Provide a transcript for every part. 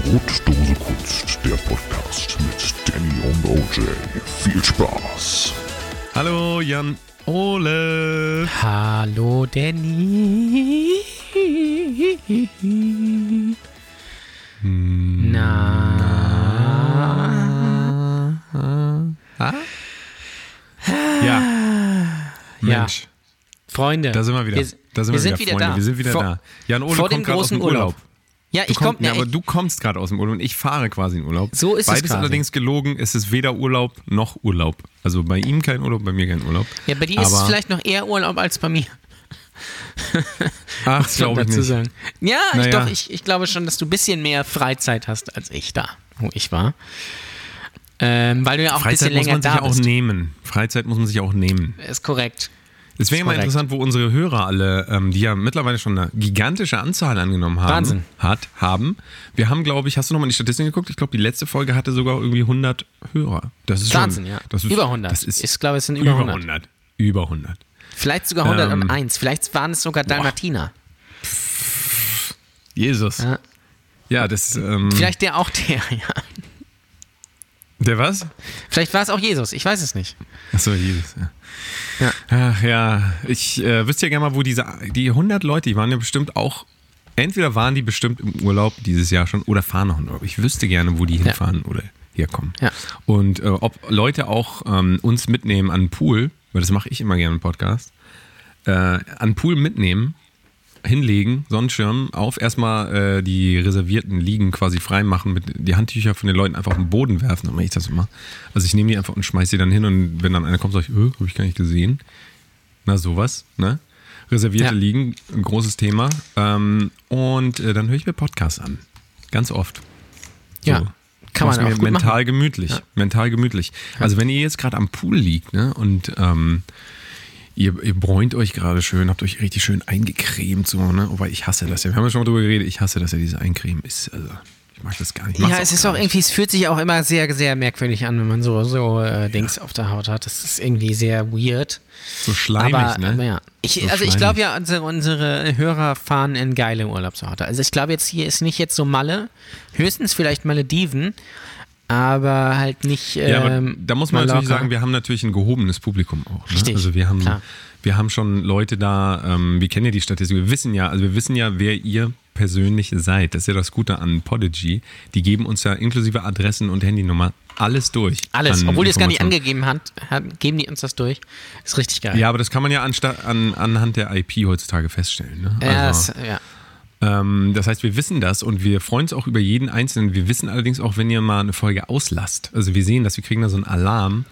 Brotdose Kunst, der Podcast mit Danny und OJ. Viel Spaß. Hallo Jan Ole. Hallo Danny. Na. Ja. Mensch, Freunde. da sind wir wieder. Wir, da sind wir wir sind wieder, wieder Freunde. da. Wir sind wieder vor, da. Jan Ole vor kommt dem gerade aus großen dem Urlaub. Ja, ich komm, komme. ja, aber du kommst gerade aus dem Urlaub und ich fahre quasi in Urlaub. So ist es Beides allerdings gelogen. Es ist weder Urlaub noch Urlaub. Also bei ihm kein Urlaub, bei mir kein Urlaub. ja, bei dir ist es aber- vielleicht noch eher Urlaub als bei mir. Ach, glaube ich nicht. sagen. Ja, ich, Naja. doch, ich, ich glaube schon, dass du ein bisschen mehr Freizeit hast als ich da, wo ich war. Ähm, weil du ja auch ein Freizeit bisschen muss länger man sich da auch bist. nehmen. Freizeit muss man sich auch nehmen. Ist korrekt. Es wäre mal interessant, wo unsere Hörer alle, ähm, die ja mittlerweile schon eine gigantische Anzahl angenommen haben, Wahnsinn. hat, haben. Wir haben, glaube ich, hast du nochmal in die Statistik geguckt? Ich glaube, die letzte Folge hatte sogar irgendwie 100 Hörer. Das ist Wahnsinn, schon, ja. Das ist, über 100. Das ist ich glaube, es sind über 100. 100. Über 100. Vielleicht sogar 101. Vielleicht waren es sogar Dalmatiner. Jesus. Ja, Ja. das, ähm, Vielleicht der auch der, ja. Der was? Vielleicht war es auch Jesus, ich weiß es nicht. Achso, Jesus, ja. Ja. Ach ja, ich äh, wüsste ja gerne mal, wo diese, die 100 Leute, die waren ja bestimmt auch, entweder waren die bestimmt im Urlaub dieses Jahr schon oder fahren noch in Urlaub. Ich wüsste gerne, wo die hinfahren oder herkommen. Ja. Und äh, ob Leute auch ähm, uns mitnehmen an den Pool, weil das mache ich immer gerne im Podcast, äh, an den Pool mitnehmen, hinlegen, Sonnenschirm auf, erstmal äh, die reservierten Liegen quasi freimachen, mit die Handtücher von den Leuten einfach auf den Boden werfen, dann mache ich das immer. Also ich nehme die einfach und schmeiße die dann hin und wenn dann einer kommt, sage ich, äh, habe ich gar nicht gesehen. Na sowas, ne? Reservierte Ja. Liegen, ein großes Thema. Ähm, und äh, dann höre ich mir Podcasts an. Ganz oft. Ja, So. kann man auch mental machen. gemütlich. Mental gemütlich. Also wenn ihr jetzt gerade am Pool liegt, ne, und ähm, ihr, ihr bräunt euch gerade schön, habt euch richtig schön eingecremt, so, ne? Wobei ich hasse das ja. Wir haben ja schon mal drüber geredet, ich hasse das ja, diese Eincremen ist, also, ich mag das gar nicht. Ich Ja, es ist auch nicht. irgendwie, es fühlt sich auch immer sehr, sehr merkwürdig an, wenn man so, so äh, Dings auf der Haut hat. Das ist irgendwie sehr weird. so schleimig, aber, ne? aber ja. Ich, So also ich schleimig. glaube ja, unsere, unsere Hörer fahren in geile Urlaubsorte. Also ich glaube jetzt hier ist nicht jetzt so Malle, höchstens vielleicht Malediven, aber halt nicht. Ähm, Ja, aber da muss man natürlich sagen, wir haben natürlich ein gehobenes Publikum auch. Ne? Richtig, Also wir haben, klar. wir haben schon Leute da, ähm, wir kennen ja die Statistik, wir wissen ja, also wir wissen ja, wer ihr persönlich seid. Das ist ja das Gute an Podigy. Die geben uns ja inklusive Adressen und Handynummer alles durch. Alles, obwohl die es gar nicht angegeben hat, geben die uns das durch. Ist richtig geil. Ja, aber das kann man ja anstatt, an, anhand der IP heutzutage feststellen. Ne? Ja, Also, das, ja. Ähm, das heißt, wir wissen das und wir freuen uns auch über jeden Einzelnen. Wir wissen allerdings auch, wenn ihr mal eine Folge auslasst. Also wir sehen das, wir kriegen da so einen Alarm.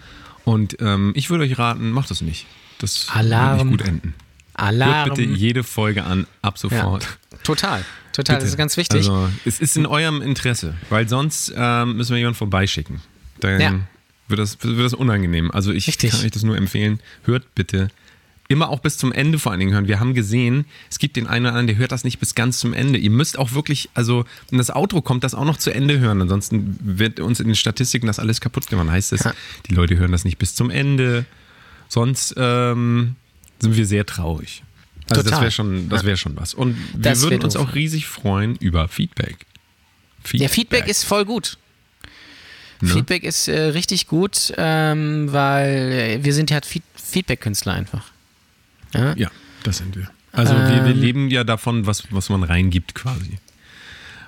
Und ähm, ich würde euch raten, macht das nicht. Das Alarm. wird nicht gut enden. Alarm. Hört bitte jede Folge an, ab ja. sofort. Total, total. Bitte. Das ist ganz wichtig. Also es ist in eurem Interesse, weil sonst ähm, müssen wir jemanden vorbeischicken. Dann Ja. wird, das, wird das unangenehm. Also ich Richtig. kann euch das nur empfehlen. Hört bitte immer auch bis zum Ende vor allen Dingen hören. Wir haben gesehen, es gibt den einen oder anderen, der hört das nicht bis ganz zum Ende. Ihr müsst auch wirklich, also wenn das Outro kommt, das auch noch zu Ende hören. Ansonsten wird uns in den Statistiken das alles kaputt gemacht. Heißt es, Ja. die Leute hören das nicht bis zum Ende. Sonst ähm, sind wir sehr traurig. Also das Total. wäre schon, das wäre schon was. Und wir Das würden wär uns auch riesig freuen über Feedback. Der Feedback ist voll gut. Ne? Feedback ist äh, richtig gut, ähm, weil äh, wir sind ja Feed Feedback-Künstler einfach. Ja? Ja, das sind wir. Also wir, wir Ähm. leben ja davon, was, was man reingibt quasi.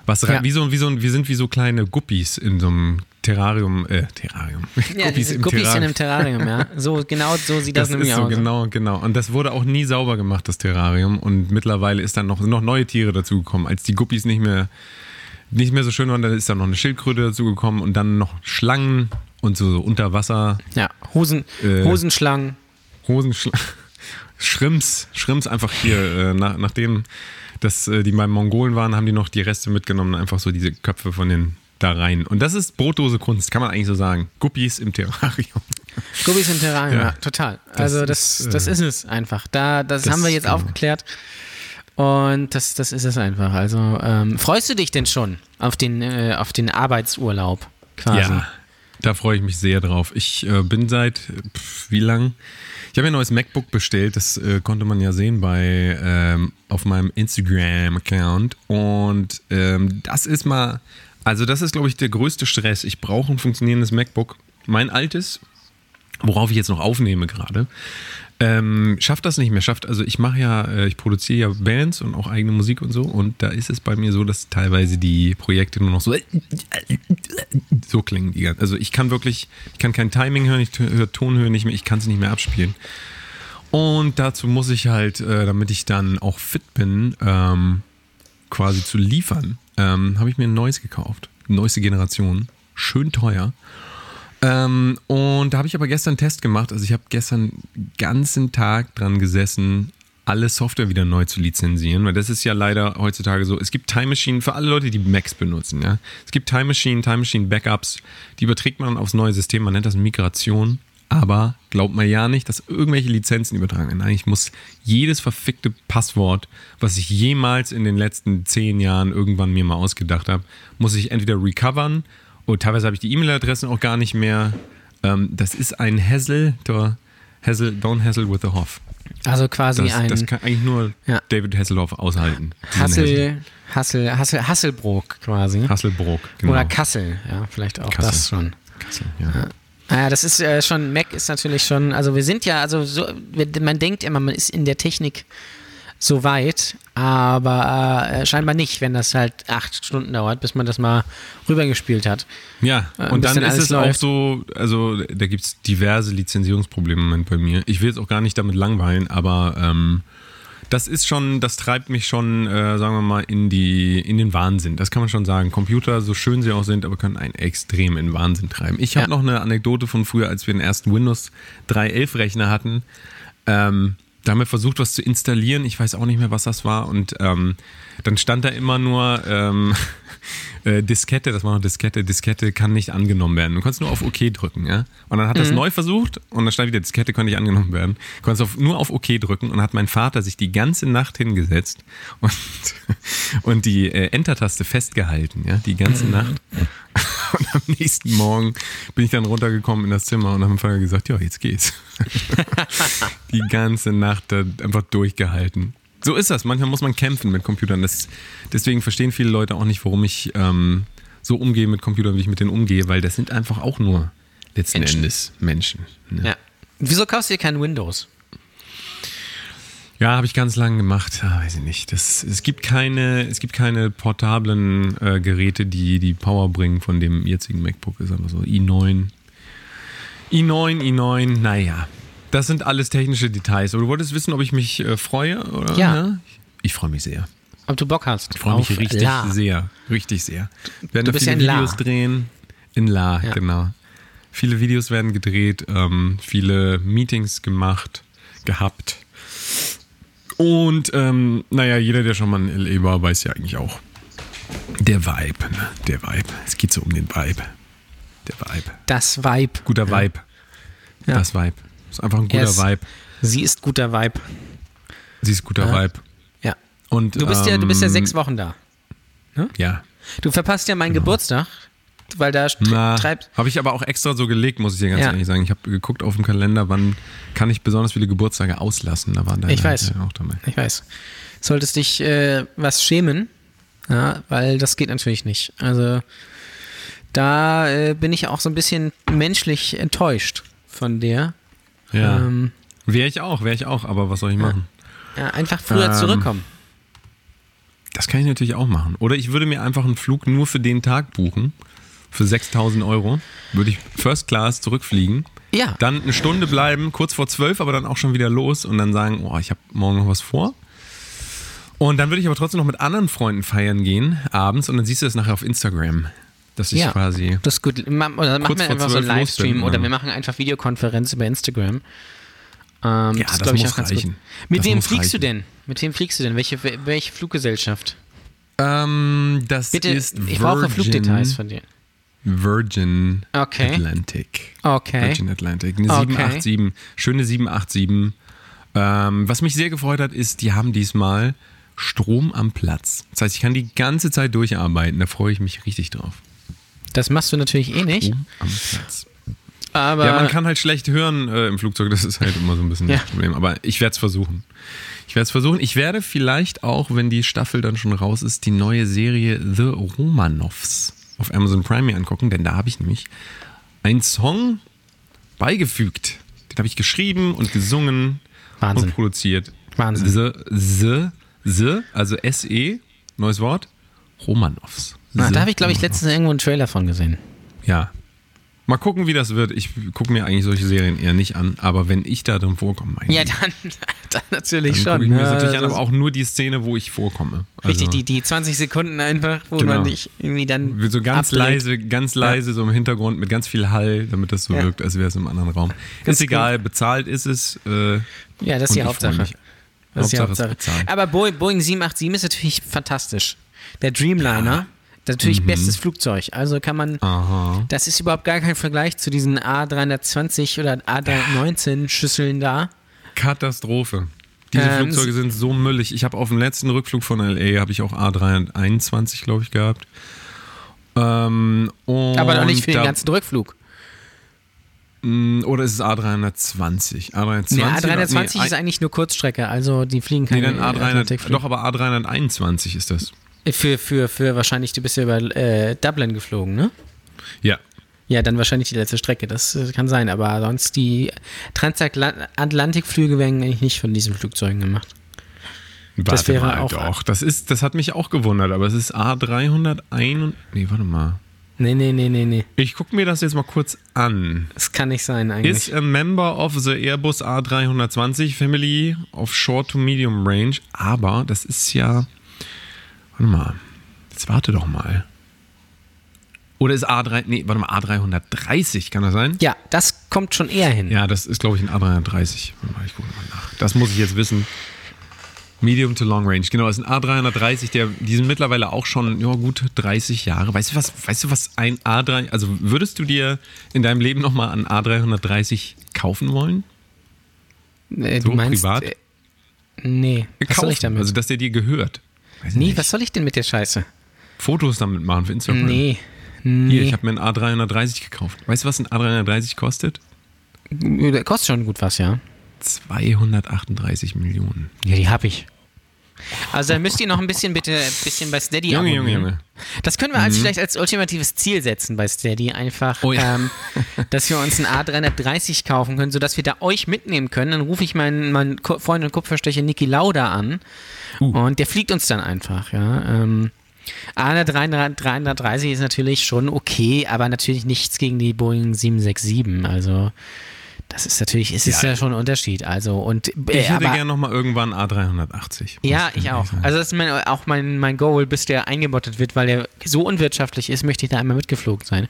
Was rein, Ja. wie so, wie so, wir sind wie so kleine Guppies in so einem Terrarium, äh, Terrarium. Ja, diese Guppies in einem Terrarium, ja. So, genau so sieht das, Das nämlich ist so, aus. genau, genau. Und das wurde auch nie sauber gemacht, das Terrarium. Und mittlerweile ist dann noch, noch neue Tiere dazugekommen. Als die Guppies nicht mehr, nicht mehr so schön waren, dann ist dann noch eine Schildkröte dazugekommen und dann noch Schlangen und so, so Unterwasser, Ja, Hosen, Äh. Hosenschlangen. Hosenschlangen, Schrimps, Schrimps einfach hier, äh, nach, nachdem das, äh, die beim Mongolen waren, haben die noch die Reste mitgenommen, einfach so diese Köpfe von den da rein. Und das ist Brotdose Kunst, kann man eigentlich so sagen. Guppies im Terrarium. Guppies im Terrarium, ja, Ja. total. Also das, ist, das äh, ist es einfach. Da, das, das haben wir jetzt genau. aufgeklärt. Und das, das ist es einfach. Also ähm, freust du dich denn schon auf den, äh, auf den Arbeitsurlaub quasi? Ja, da freue ich mich sehr drauf. Ich äh, bin seit, pf, wie lang? Ich habe ein neues MacBook bestellt, das äh, konnte man ja sehen bei ähm, auf meinem Instagram-Account. Und ähm, das ist mal Also das ist, glaube ich, der größte Stress. Ich brauche ein funktionierendes MacBook. Mein altes, worauf ich jetzt noch aufnehme gerade, ähm, schafft das nicht mehr. Schafft, also ich mache ja, äh, ich produziere ja Bands und auch eigene Musik und so. Und da ist es bei mir so, dass teilweise die Projekte nur noch so so klingen. Die, also ich kann wirklich, ich kann kein Timing hören, ich höre Tonhöhe nicht mehr, ich kann es nicht mehr abspielen. Und dazu muss ich halt, äh, damit ich dann auch fit bin, ähm, quasi zu liefern, ähm, habe ich mir ein neues gekauft. Neueste Generation. Schön teuer. Ähm, und da habe ich aber gestern einen Test gemacht. Also ich habe gestern den ganzen Tag dran gesessen, alle Software wieder neu zu lizenzieren, weil das ist ja leider heutzutage so. Es gibt Time Machine für alle Leute, die Macs benutzen. Ja? Es gibt Time Machine, Time Machine Backups, die überträgt man aufs neue System. Man nennt das Migration. Aber glaubt man ja nicht, dass irgendwelche Lizenzen übertragen werden. Nein, ich muss jedes verfickte Passwort, was ich jemals in den letzten zehn Jahren irgendwann mir mal ausgedacht habe, muss ich entweder recovern und teilweise habe ich die E-Mail-Adressen auch gar nicht mehr. Ähm, das ist ein Hassel, Hassel, don't hassle with the Hoff. Also quasi Das, ein das kann eigentlich nur Ja. David Hasselhoff aushalten. Hassel, Hassel, Hassel, Hasselbrook quasi. Hasselbrook, genau. Oder Kassel, ja, vielleicht auch Kassel. das schon. Kassel, ja. Ja, das ist äh, schon, Mac ist natürlich schon, also wir sind ja, also so, man denkt immer, man ist in der Technik so weit, aber äh, scheinbar nicht, wenn das halt acht Stunden dauert, bis man das mal rübergespielt hat. Ja, Äh, und dann dann ist es auch läuft. so, also da gibt es diverse Lizenzierungsprobleme im Moment bei mir. Ich will jetzt auch gar nicht damit langweilen, aber ähm, das ist schon, das treibt mich schon, äh, sagen wir mal, in, die, in den Wahnsinn. Das kann man schon sagen. Computer, so schön sie auch sind, aber können einen extrem in Wahnsinn treiben. Ich habe Ja. noch eine Anekdote von früher, als wir den ersten Windows 3.11 Rechner hatten. Ähm, da haben wir versucht, was zu installieren. Ich weiß auch nicht mehr, was das war. Und ähm, dann stand da immer nur ähm, äh, Diskette, das war noch Diskette, Diskette kann nicht angenommen werden. Du konntest nur auf OK drücken, ja. Und dann hat er es neu versucht und dann stand wieder, Diskette kann nicht angenommen werden. Du konntest auf, nur auf OK drücken und hat mein Vater sich die ganze Nacht hingesetzt und, und die äh, Enter-Taste festgehalten, ja, die ganze Nacht. Und am nächsten Morgen bin ich dann runtergekommen in das Zimmer und habe meinem Vater gesagt, ja, jetzt geht's. Die ganze Nacht da einfach durchgehalten. So ist das. Manchmal muss man kämpfen mit Computern. Das, deswegen verstehen viele Leute auch nicht, warum ich ähm, so umgehe mit Computern, wie ich mit denen umgehe, weil das sind einfach auch nur letzten Menschen. Endes Menschen. Ne? Ja. Wieso kaufst du dir kein Windows? Ja, habe ich ganz lange gemacht. Ah, weiß ich nicht. Das, es, gibt keine, es gibt keine portablen äh, Geräte, die die Power bringen von dem jetzigen MacBook. Ist einfach so i9. i9, i9, naja. Das sind alles technische Details. Aber du wolltest wissen, ob ich mich äh, freue? Oder? Ja. Ich freue mich sehr. Ob du Bock hast? Ich freue mich richtig La. sehr. Richtig sehr. Wir werden Du bist viele ja in La. Videos drehen. In La, Ja. genau. Viele Videos werden gedreht, ähm, viele Meetings gemacht, gehabt. Und ähm, naja, jeder, der schon mal in L.A. war, weiß ja eigentlich auch. Der Vibe, ne? Der Vibe. Es geht so um den Vibe. Der Vibe. Das Vibe. Guter Ja. Vibe. Ja. Das Vibe. Ist einfach ein guter Er ist- Vibe. Sie ist guter Vibe. Sie ist guter Ja. Vibe. Ja. Und, Du bist ja, du bist ja ähm, sechs Wochen da. Ja. Du verpasst ja meinen Geburtstag, weil da Na, treibt. habe ich aber auch extra so gelegt, muss ich dir ganz Ja. ehrlich sagen. Ich habe geguckt auf dem Kalender, wann kann ich besonders viele Geburtstage auslassen. Da war deine Ich weiß. auch dabei. Ich weiß. Solltest dich äh, was schämen, ja, weil das geht natürlich nicht. Also da äh, bin ich auch so ein bisschen menschlich enttäuscht von dir. Ja. Ähm, wäre ich auch, wäre ich auch, aber was soll ich machen? ja, einfach früher Ähm, zurückkommen. Das kann ich natürlich auch machen. Oder ich würde mir einfach einen Flug nur für den Tag buchen. Für 6000 Euro. Würde ich First Class zurückfliegen. Ja. Dann eine Stunde bleiben, kurz vor zwölf, aber dann auch schon wieder los und dann sagen, oh, ich habe morgen noch was vor. Und dann würde ich aber trotzdem noch mit anderen Freunden feiern gehen, abends, und dann siehst du das nachher auf Instagram. Das ist ja, quasi. das ist gut. Ma- Oder machen wir einfach so einen 12 los Livestream bin, oder ähm. wir machen einfach Videokonferenz über Instagram. Ähm, Ja, ist, das glaub ich, muss auch ganz reichen. Gut. Mit Das wem muss fliegst du reichen. denn? Mit wem fliegst du denn? Welche, welche Fluggesellschaft? Ähm, das Bitte, ist ich brauche Virgin- Flugdetails von dir. Virgin Okay. Atlantic. Okay. Virgin Atlantic. Eine Okay. 787. Schöne 787. Ähm, was mich sehr gefreut hat, ist, die haben diesmal Strom am Platz. Das heißt, ich kann die ganze Zeit durcharbeiten. Da freue ich mich richtig drauf. Das machst du natürlich eh nicht. Aber Ja, man kann halt schlecht hören äh, im Flugzeug. Das ist halt immer so ein bisschen Ja. das Problem. Aber ich werde es versuchen. Ich werde es versuchen. Ich werde vielleicht auch, wenn die Staffel dann schon raus ist, die neue Serie The Romanovs auf Amazon Prime mir angucken, denn da habe ich nämlich einen Song beigefügt. Den habe ich geschrieben und gesungen Wahnsinn. und produziert. Wahnsinn. The, the, the, also SE, neues Wort, Romanovs. Na, da habe ich, glaube ich, letztens irgendwo einen Trailer von gesehen. Ja. Mal gucken, wie das wird. Ich gucke mir eigentlich solche Serien eher nicht an, aber wenn ich da drin vorkomme, mein Ja, Gott, dann, dann natürlich dann schon. gucke ich mir das Ja, natürlich an, das aber auch nur die Szene, wo ich vorkomme. Richtig, Also- die, die 20 Sekunden einfach, wo Genau. man nicht irgendwie dann. So ganz ablenkt. leise, ganz leise, so im Hintergrund mit ganz viel Hall, damit das so Ja. wirkt, als wäre es im anderen Raum. Ganz ist egal, bezahlt ist es. Äh, Ja, das ist und die ich Hauptsache. freu mich. Das ist die Hauptsache Hauptsache. bezahlt. Aber Boeing, Boeing 787 ist natürlich fantastisch. Der Dreamliner, natürlich bestes Flugzeug. Also kann man, Mhm. Aha. das ist überhaupt gar kein Vergleich zu diesen A320 oder A319 Schüsseln da. Katastrophe. Diese Ähm, Flugzeuge sind so müllig. Ich habe auf dem letzten Rückflug von LA habe ich auch A321, glaube ich, gehabt. Ähm, Aber noch nicht für den da- ganzen Rückflug. mh, Oder ist es A320? A320, Nee, oder- A320 nee, ist eigentlich nur Kurzstrecke, also die fliegen Nee, keine dann A300, Atlantikflüge. doch, aber A321 ist das. Für, für, für wahrscheinlich, du bist ja über äh, Dublin geflogen, ne? Ja. Ja, dann wahrscheinlich die letzte Strecke, das äh, kann sein, aber sonst die Transatlantikflüge werden eigentlich nicht von diesen Flugzeugen gemacht. Warte wäre mal, auch- Doch, das, ist, das hat mich auch gewundert, aber es ist A301. Nee, warte mal. Nee, nee, nee, nee, nee. Ich gucke mir das jetzt mal kurz an. Das kann nicht sein eigentlich. Is a member of the Airbus A320 Family of Short to Medium Range. Aber das ist ja. Warte mal. Jetzt warte doch mal. Oder ist A3. Nee, warte mal, A330, kann das sein? ja, das kommt schon eher hin. Ja, das ist, glaube ich, ein A330. Warte mal, ich gucke mal nach. Das muss ich jetzt wissen. Medium to Long Range, genau, das ist ein A330, der, die sind mittlerweile auch schon ja, gut 30 Jahre. Weißt du was, weißt du was ein A3, also würdest du dir in deinem Leben nochmal einen A330 kaufen wollen? Äh, So du meinst, privat? Äh, nee, was kaufen, soll ich damit? Also, dass der dir gehört. Weiß nee, nicht. was soll ich denn mit der Scheiße? Fotos damit machen für Instagram. Nee, Hier, nee. ich habe mir einen A330 gekauft. Weißt du, was ein A330 kostet? Der kostet schon gut was, ja. 238 Millionen. Ja, die hab ich. Also dann müsst ihr noch ein bisschen bitte ein bisschen bei Steady Junge, Junge, abonnieren. Junge. Das können wir als vielleicht als ultimatives Ziel setzen bei Steady einfach, Oh ja. ähm, dass wir uns einen A330 kaufen können, sodass wir da euch mitnehmen können. Dann rufe ich meinen, meinen Freund und Kupferstecher Niki Lauda an Uh. und der fliegt uns dann einfach, ja. Ähm, A330 ist natürlich schon okay, aber natürlich nichts gegen die Boeing 767. Also das ist natürlich, es ist ja, Ja. schon ein Unterschied. Also und äh, Ich hätte gerne nochmal irgendwann A380. ja, ich auch. sagen. Also das ist mein, auch mein, mein Goal, bis der eingebottet wird, weil der so unwirtschaftlich ist, möchte ich da einmal mitgeflogen sein.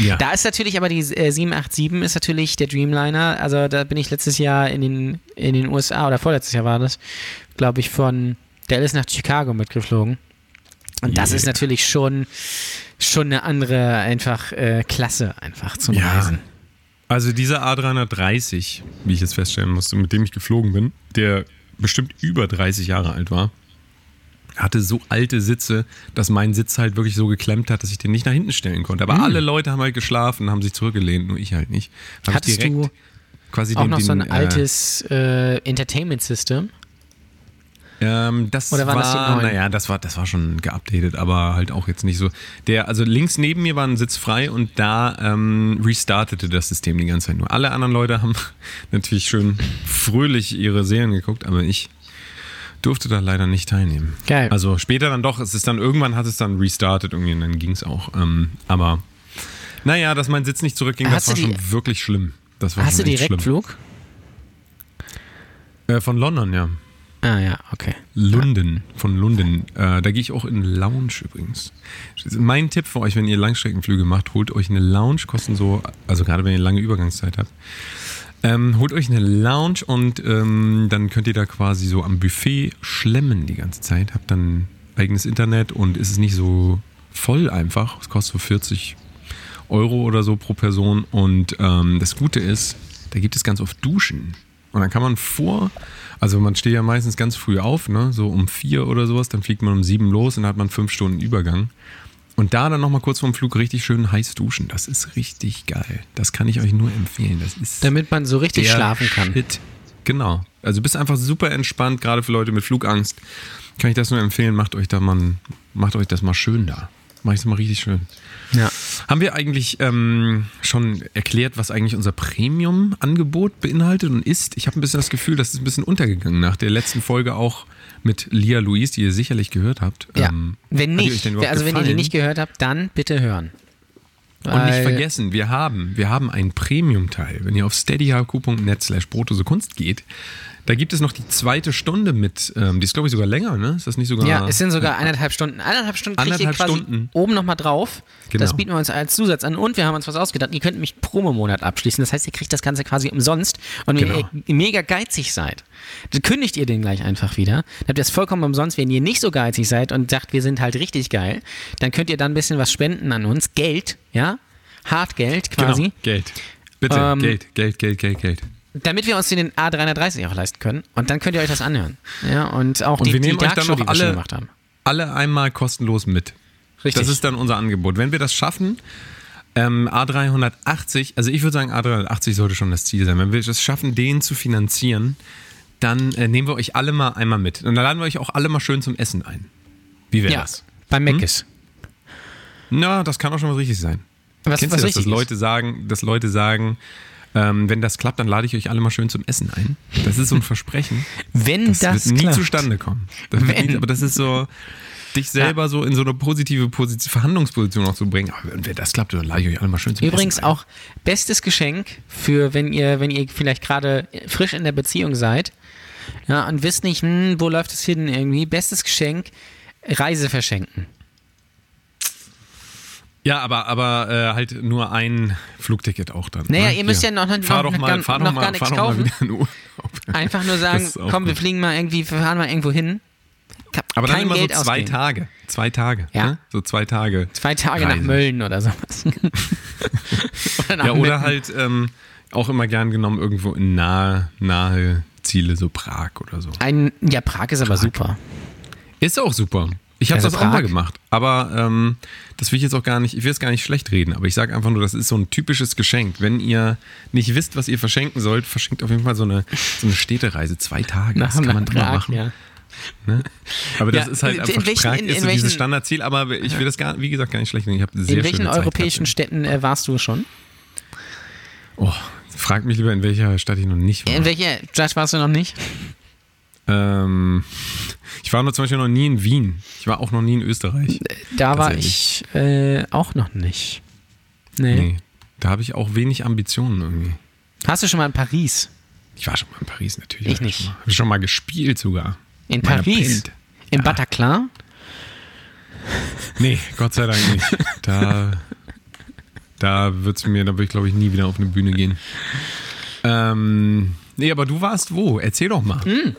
Ja. Da ist natürlich aber die äh, 787 ist natürlich der Dreamliner. Also da bin ich letztes Jahr in den, in den USA oder vorletztes Jahr war das, glaube ich, von Dallas nach Chicago mitgeflogen. Und das Yeah. ist natürlich schon, schon eine andere einfach äh, Klasse einfach zum Ja. Reisen. Also dieser A330, wie ich jetzt feststellen musste, mit dem ich geflogen bin, der bestimmt über 30 Jahre alt war, hatte so alte Sitze, dass mein Sitz halt wirklich so geklemmt hat, dass ich den nicht nach hinten stellen konnte. Aber alle Leute haben halt geschlafen, haben sich zurückgelehnt, nur ich halt nicht. Hab ich Hattest du quasi Auch den, noch den, so ein äh, altes äh, Entertainment System. Ähm, das Oder waren war, das die neuen? naja, das war, das war schon geupdatet, aber halt auch jetzt nicht so. Der, also links neben mir war ein Sitz frei und da ähm, restartete das System die ganze Zeit nur. Alle anderen Leute haben natürlich schön fröhlich ihre Serien geguckt, aber ich durfte da leider nicht teilnehmen. Geil. Also später dann doch, es ist dann, irgendwann hat es dann restartet irgendwie und dann ging es auch. Ähm, aber naja, dass mein Sitz nicht zurückging, Hast das war du schon die- wirklich schlimm. Das war Hast du. Direktflug? Äh, von London, ja. Ah ja, okay. Lunden, von Lunden. Äh, da gehe ich auch in Lounge übrigens. Mein Tipp für euch, wenn ihr Langstreckenflüge macht, holt euch eine Lounge, kosten so, also gerade wenn ihr lange Übergangszeit habt, ähm, holt euch eine Lounge und ähm, dann könnt ihr da quasi so am Buffet schlemmen die ganze Zeit. Habt dann eigenes Internet und ist es nicht so voll einfach. Es kostet so 40 Euro oder so pro Person. Und ähm, das Gute ist, da gibt es ganz oft Duschen. Und dann kann man vor, also man steht ja meistens ganz früh auf, ne? so um vier oder sowas, dann fliegt man um sieben los und dann hat man fünf Stunden Übergang. Und da dann nochmal kurz vorm Flug richtig schön heiß duschen. Das ist richtig geil. Das kann ich euch nur empfehlen. Das ist Damit man so richtig schlafen kann. Shit. Genau. Also bist einfach super entspannt, gerade für Leute mit Flugangst. Kann ich das nur empfehlen, macht euch da mal, macht euch das mal schön da. Mach ich es mal richtig schön. Ja. Haben wir eigentlich ähm, schon erklärt, was eigentlich unser Premium-Angebot beinhaltet und ist? Ich habe ein bisschen das Gefühl, das ist ein bisschen untergegangen nach der letzten Folge auch mit Lia Louise, die ihr sicherlich gehört habt. Ja. Ähm, wenn nicht, also wenn ihr die gefallen? nicht gehört habt, dann bitte hören. Und nicht vergessen, wir haben, wir haben einen Premium-Teil. Wenn ihr auf steadyhq.net slash Kunst geht, da gibt es noch die zweite Stunde mit, ähm, die ist glaube ich sogar länger, ne? Ist das nicht sogar? Ja, es sind sogar eineinhalb Stunden. Eineinhalb Stunden kriegt ihr quasi Stunden. oben nochmal drauf. Genau. Das bieten wir uns als Zusatz an. Und wir haben uns was ausgedacht. Ihr könnt nämlich Promo-Monat abschließen. Das heißt, ihr kriegt das Ganze quasi umsonst. Und wenn Genau. ihr mega geizig seid, dann kündigt ihr den gleich einfach wieder. Dann habt ihr es vollkommen umsonst. Wenn ihr nicht so geizig seid und sagt, wir sind halt richtig geil, dann könnt ihr dann ein bisschen was spenden an uns. Geld, ja? Hartgeld quasi. Genau, Geld. Bitte, Ähm, Geld, Geld, Geld, Geld, Geld. Damit wir uns den A330 auch leisten können. Und dann könnt ihr euch das anhören. Ja, und auch Und die, wir die nehmen euch Dark dann Show, noch die wir alle, gemacht haben. alle einmal kostenlos mit. Richtig. Das ist dann unser Angebot. Wenn wir das schaffen, ähm, A380, also ich würde sagen, A380 sollte schon das Ziel sein. Wenn wir es schaffen, den zu finanzieren, dann äh, nehmen wir euch alle mal einmal mit. Und dann laden wir euch auch alle mal schön zum Essen ein. Wie wäre ja, das? beim Mc's. Na, das kann auch schon was richtig sein. Was, Kennst was du das, dass. Leute sagen, dass Leute sagen, ähm, wenn das klappt, dann lade ich euch alle mal schön zum Essen ein. Das ist so ein Versprechen. Wenn Das, das, wird nie klappt. zustande kommen. Das nie, aber das ist so, dich selber so in so eine positive Position, Verhandlungsposition auch zu bringen. Aber wenn das klappt, dann lade ich euch alle mal schön zum Übrigens Essen ein. auch bestes Geschenk für, wenn ihr, wenn ihr vielleicht gerade frisch in der Beziehung seid ja, und wisst nicht, hm, wo läuft es hin irgendwie. Bestes Geschenk, Reise verschenken. Ja, aber, aber äh, halt nur ein Flugticket auch dann. Naja, ne? ihr müsst Hier. ja noch- noch- fahr doch noch mal, gar- fahr noch doch mal, gar nichts fahr mal kaufen. wieder in Urlaub. Einfach nur sagen, komm, wir fliegen mal irgendwie, wir fahren mal irgendwo hin. Ka- Aber dann immer Geld so zwei ausgeben. Tage. Zwei Tage. Ja. Ne? So zwei Tage. Zwei Tage nach Reise. Mölln oder sowas. oder nach Ja, oder Meppen. halt ähm, auch immer gern genommen irgendwo in nahe, nahe Ziele, so Prag oder so. Ein, ja, Prag ist aber super. Ist auch super. Ich habe Also das auch mal Prag? gemacht. Aber ähm, das will ich jetzt auch gar nicht, ich will es gar nicht schlecht reden, aber ich sage einfach nur, das ist so ein typisches Geschenk. Wenn ihr nicht wisst, was ihr verschenken sollt, verschenkt auf jeden Fall so eine, so eine Städtereise. Zwei Tage. Nach, das kann man Prag, machen. ja. Ne? Aber das Ja, ist halt in einfach, welchen- Prag in- ist in so dieses welchen- Standardziel, aber ich will das gar, wie gesagt, gar nicht schlecht reden. In welchen europäischen. Städten äh, warst du schon? Oh, frag mich lieber, in welcher Stadt ich noch nicht war. In welcher Stadt warst du noch nicht? Ähm, ich war noch zum Beispiel noch nie in Wien. Ich war auch noch nie in Österreich. Da war ich äh, auch noch nicht. Nee. Nee. Da habe ich auch wenig Ambitionen irgendwie. Hast du schon mal in Paris? Ich war schon mal in Paris natürlich. Ich nicht. Schon mal, hab schon mal gespielt sogar. In Meiner Paris? Band. Im Bataclan? Nee, Gott sei Dank nicht. Da, da wird's mir, da würde ich glaube ich nie wieder auf eine Bühne gehen. Ähm, nee, aber du warst wo? Erzähl doch mal. Hm.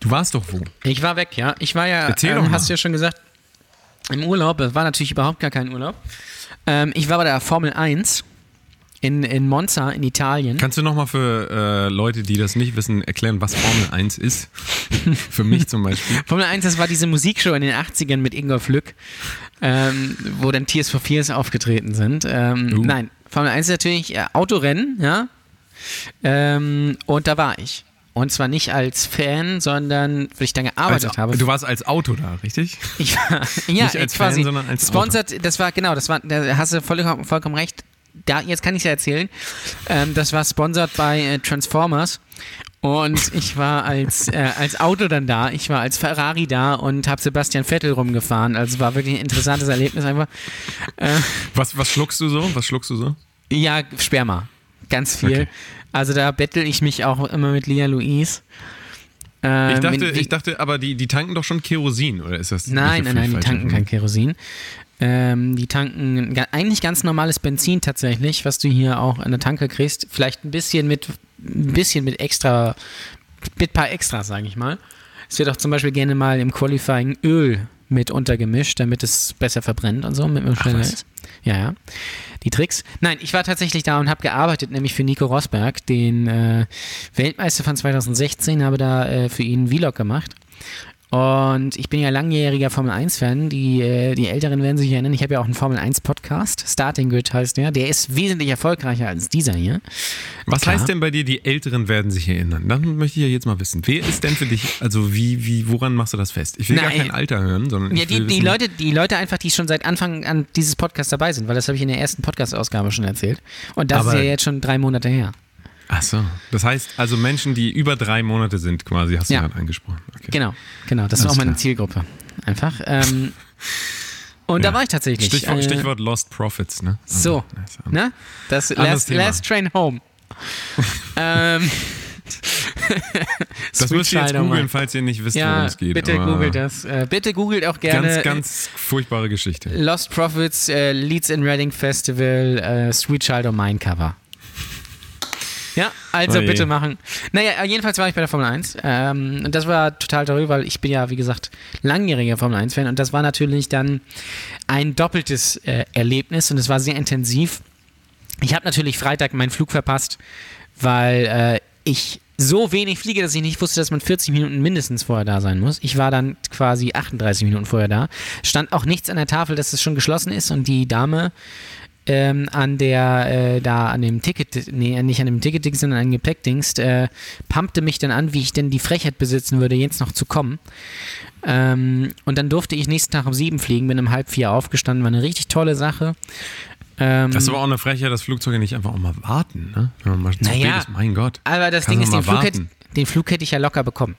Du warst doch wo? Ich war weg, ja. Ich war ja, Erzähl doch ähm, mal. hast du ja schon gesagt, im Urlaub. Das war natürlich überhaupt gar kein Urlaub. Ähm, ich war bei der Formel 1 in, in Monza in Italien. Kannst du nochmal für äh, Leute, die das nicht wissen, erklären, was Formel 1 ist? für mich zum Beispiel. Formel 1, das war diese Musikshow in den 80ern mit Ingolf Lück, ähm, wo dann Tears for Fears aufgetreten sind. Ähm, Uh. Nein, Formel 1 ist natürlich äh, Autorennen, ja. Ähm, und da war ich. Und zwar nicht als Fan, sondern weil ich dann gearbeitet Also, habe. du warst als Auto da, richtig? Ich war, ja, Nicht als quasi. Fan, sondern als Sponsored, das war, genau, das war, da hast du vollkommen, vollkommen recht. Da, jetzt kann ich es ja erzählen. Ähm, das war sponsored bei äh, Transformers. Und ich war als, äh, als Auto dann da, ich war als Ferrari da und habe Sebastian Vettel rumgefahren. Also war wirklich ein interessantes Erlebnis einfach. Äh, Was, was schluckst du so? Was schluckst du so? ja, Sperma. Ganz viel. Okay. Also da bettel ich mich auch immer mit Lia Louise. Ähm, Ich dachte, ich dachte, aber die, die tanken doch schon Kerosin, oder ist das? Nein, nein, nein, die tanken kein? Kerosin. Ähm, die tanken eigentlich ganz normales Benzin tatsächlich, was du hier auch in der Tanke kriegst. Vielleicht ein bisschen mit, ein bisschen mit extra, mit paar Extras, sage ich mal. Es wird auch zum Beispiel gerne mal im Qualifying Öl mit untergemischt, damit es besser verbrennt und so, mit einem schneller ist. Ja, ja. Die Tricks. Nein, ich war tatsächlich da und habe gearbeitet, nämlich für Nico Rosberg, den äh, Weltmeister von 2016, habe da äh, für ihn einen Vlog gemacht. Und ich bin ja langjähriger Formel 1-Fan. Die, äh, die Älteren werden sich erinnern, ich habe ja auch einen Formel 1-Podcast. Starting Grid heißt der. Der ist wesentlich erfolgreicher als dieser hier. Was Klar. heißt denn bei dir, die Älteren werden sich erinnern? Dann möchte ich ja jetzt mal wissen. Wer ist denn für dich, also wie, wie, woran machst du das fest? Ich will gar Nein. kein Alter hören, sondern Ja, die, die, Leute, die Leute einfach, die schon seit Anfang an dieses Podcast dabei sind, weil das habe ich in der ersten Podcast-Ausgabe schon erzählt. Und das Aber- ist ja jetzt schon drei Monate her. Ach so. Das heißt, also Menschen, die über drei Monate sind quasi, hast du Ja. gerade angesprochen. Okay. Genau, genau. Das ist Alles auch meine klar. Zielgruppe. Einfach. Ähm, und da Ja. war ich tatsächlich. Stichwort, äh, Stichwort Lost Profits, ne? So, nice. ne? Das last, last Train Home. ähm, Das müsst ihr jetzt googeln, falls ihr nicht wisst, worum Ja, es geht. bitte aber googelt das. Äh, bitte googelt auch gerne Ganz, ganz furchtbare Geschichte. Lost Profits, äh, Leeds in Reading Festival, äh, Sweet Child of Mine Cover. Ja, also Oh bitte machen. Naja, jedenfalls war ich bei der Formel 1. Ähm, und das war total toll, weil ich bin ja, wie gesagt, langjähriger Formel 1-Fan. Und das war natürlich dann ein doppeltes äh, Erlebnis und es war sehr intensiv. Ich habe natürlich Freitag meinen Flug verpasst, weil äh, ich so wenig fliege, dass ich nicht wusste, dass man 40 Minuten mindestens vorher da sein muss. Ich war dann quasi 38 Minuten vorher da. Stand auch nichts an der Tafel, dass es schon geschlossen ist und die Dame ähm, an der, äh, da an dem Ticket, nee, nicht an dem Ticket, sondern an dem Gepäckdingst, äh, pumpte mich dann an, wie ich denn die Frechheit besitzen würde, jetzt noch zu kommen. Ähm, und dann durfte ich nächsten Tag um sieben fliegen, bin um halb vier aufgestanden, war eine richtig tolle Sache. Ähm, Das ist aber auch eine Frechheit, dass Flugzeuge nicht einfach auch mal warten, ne? Wenn man mal zu Naja. spät ist. Mein Gott. Aber das Ding ist, den Flug, hätte, den Flug hätte ich ja locker bekommen.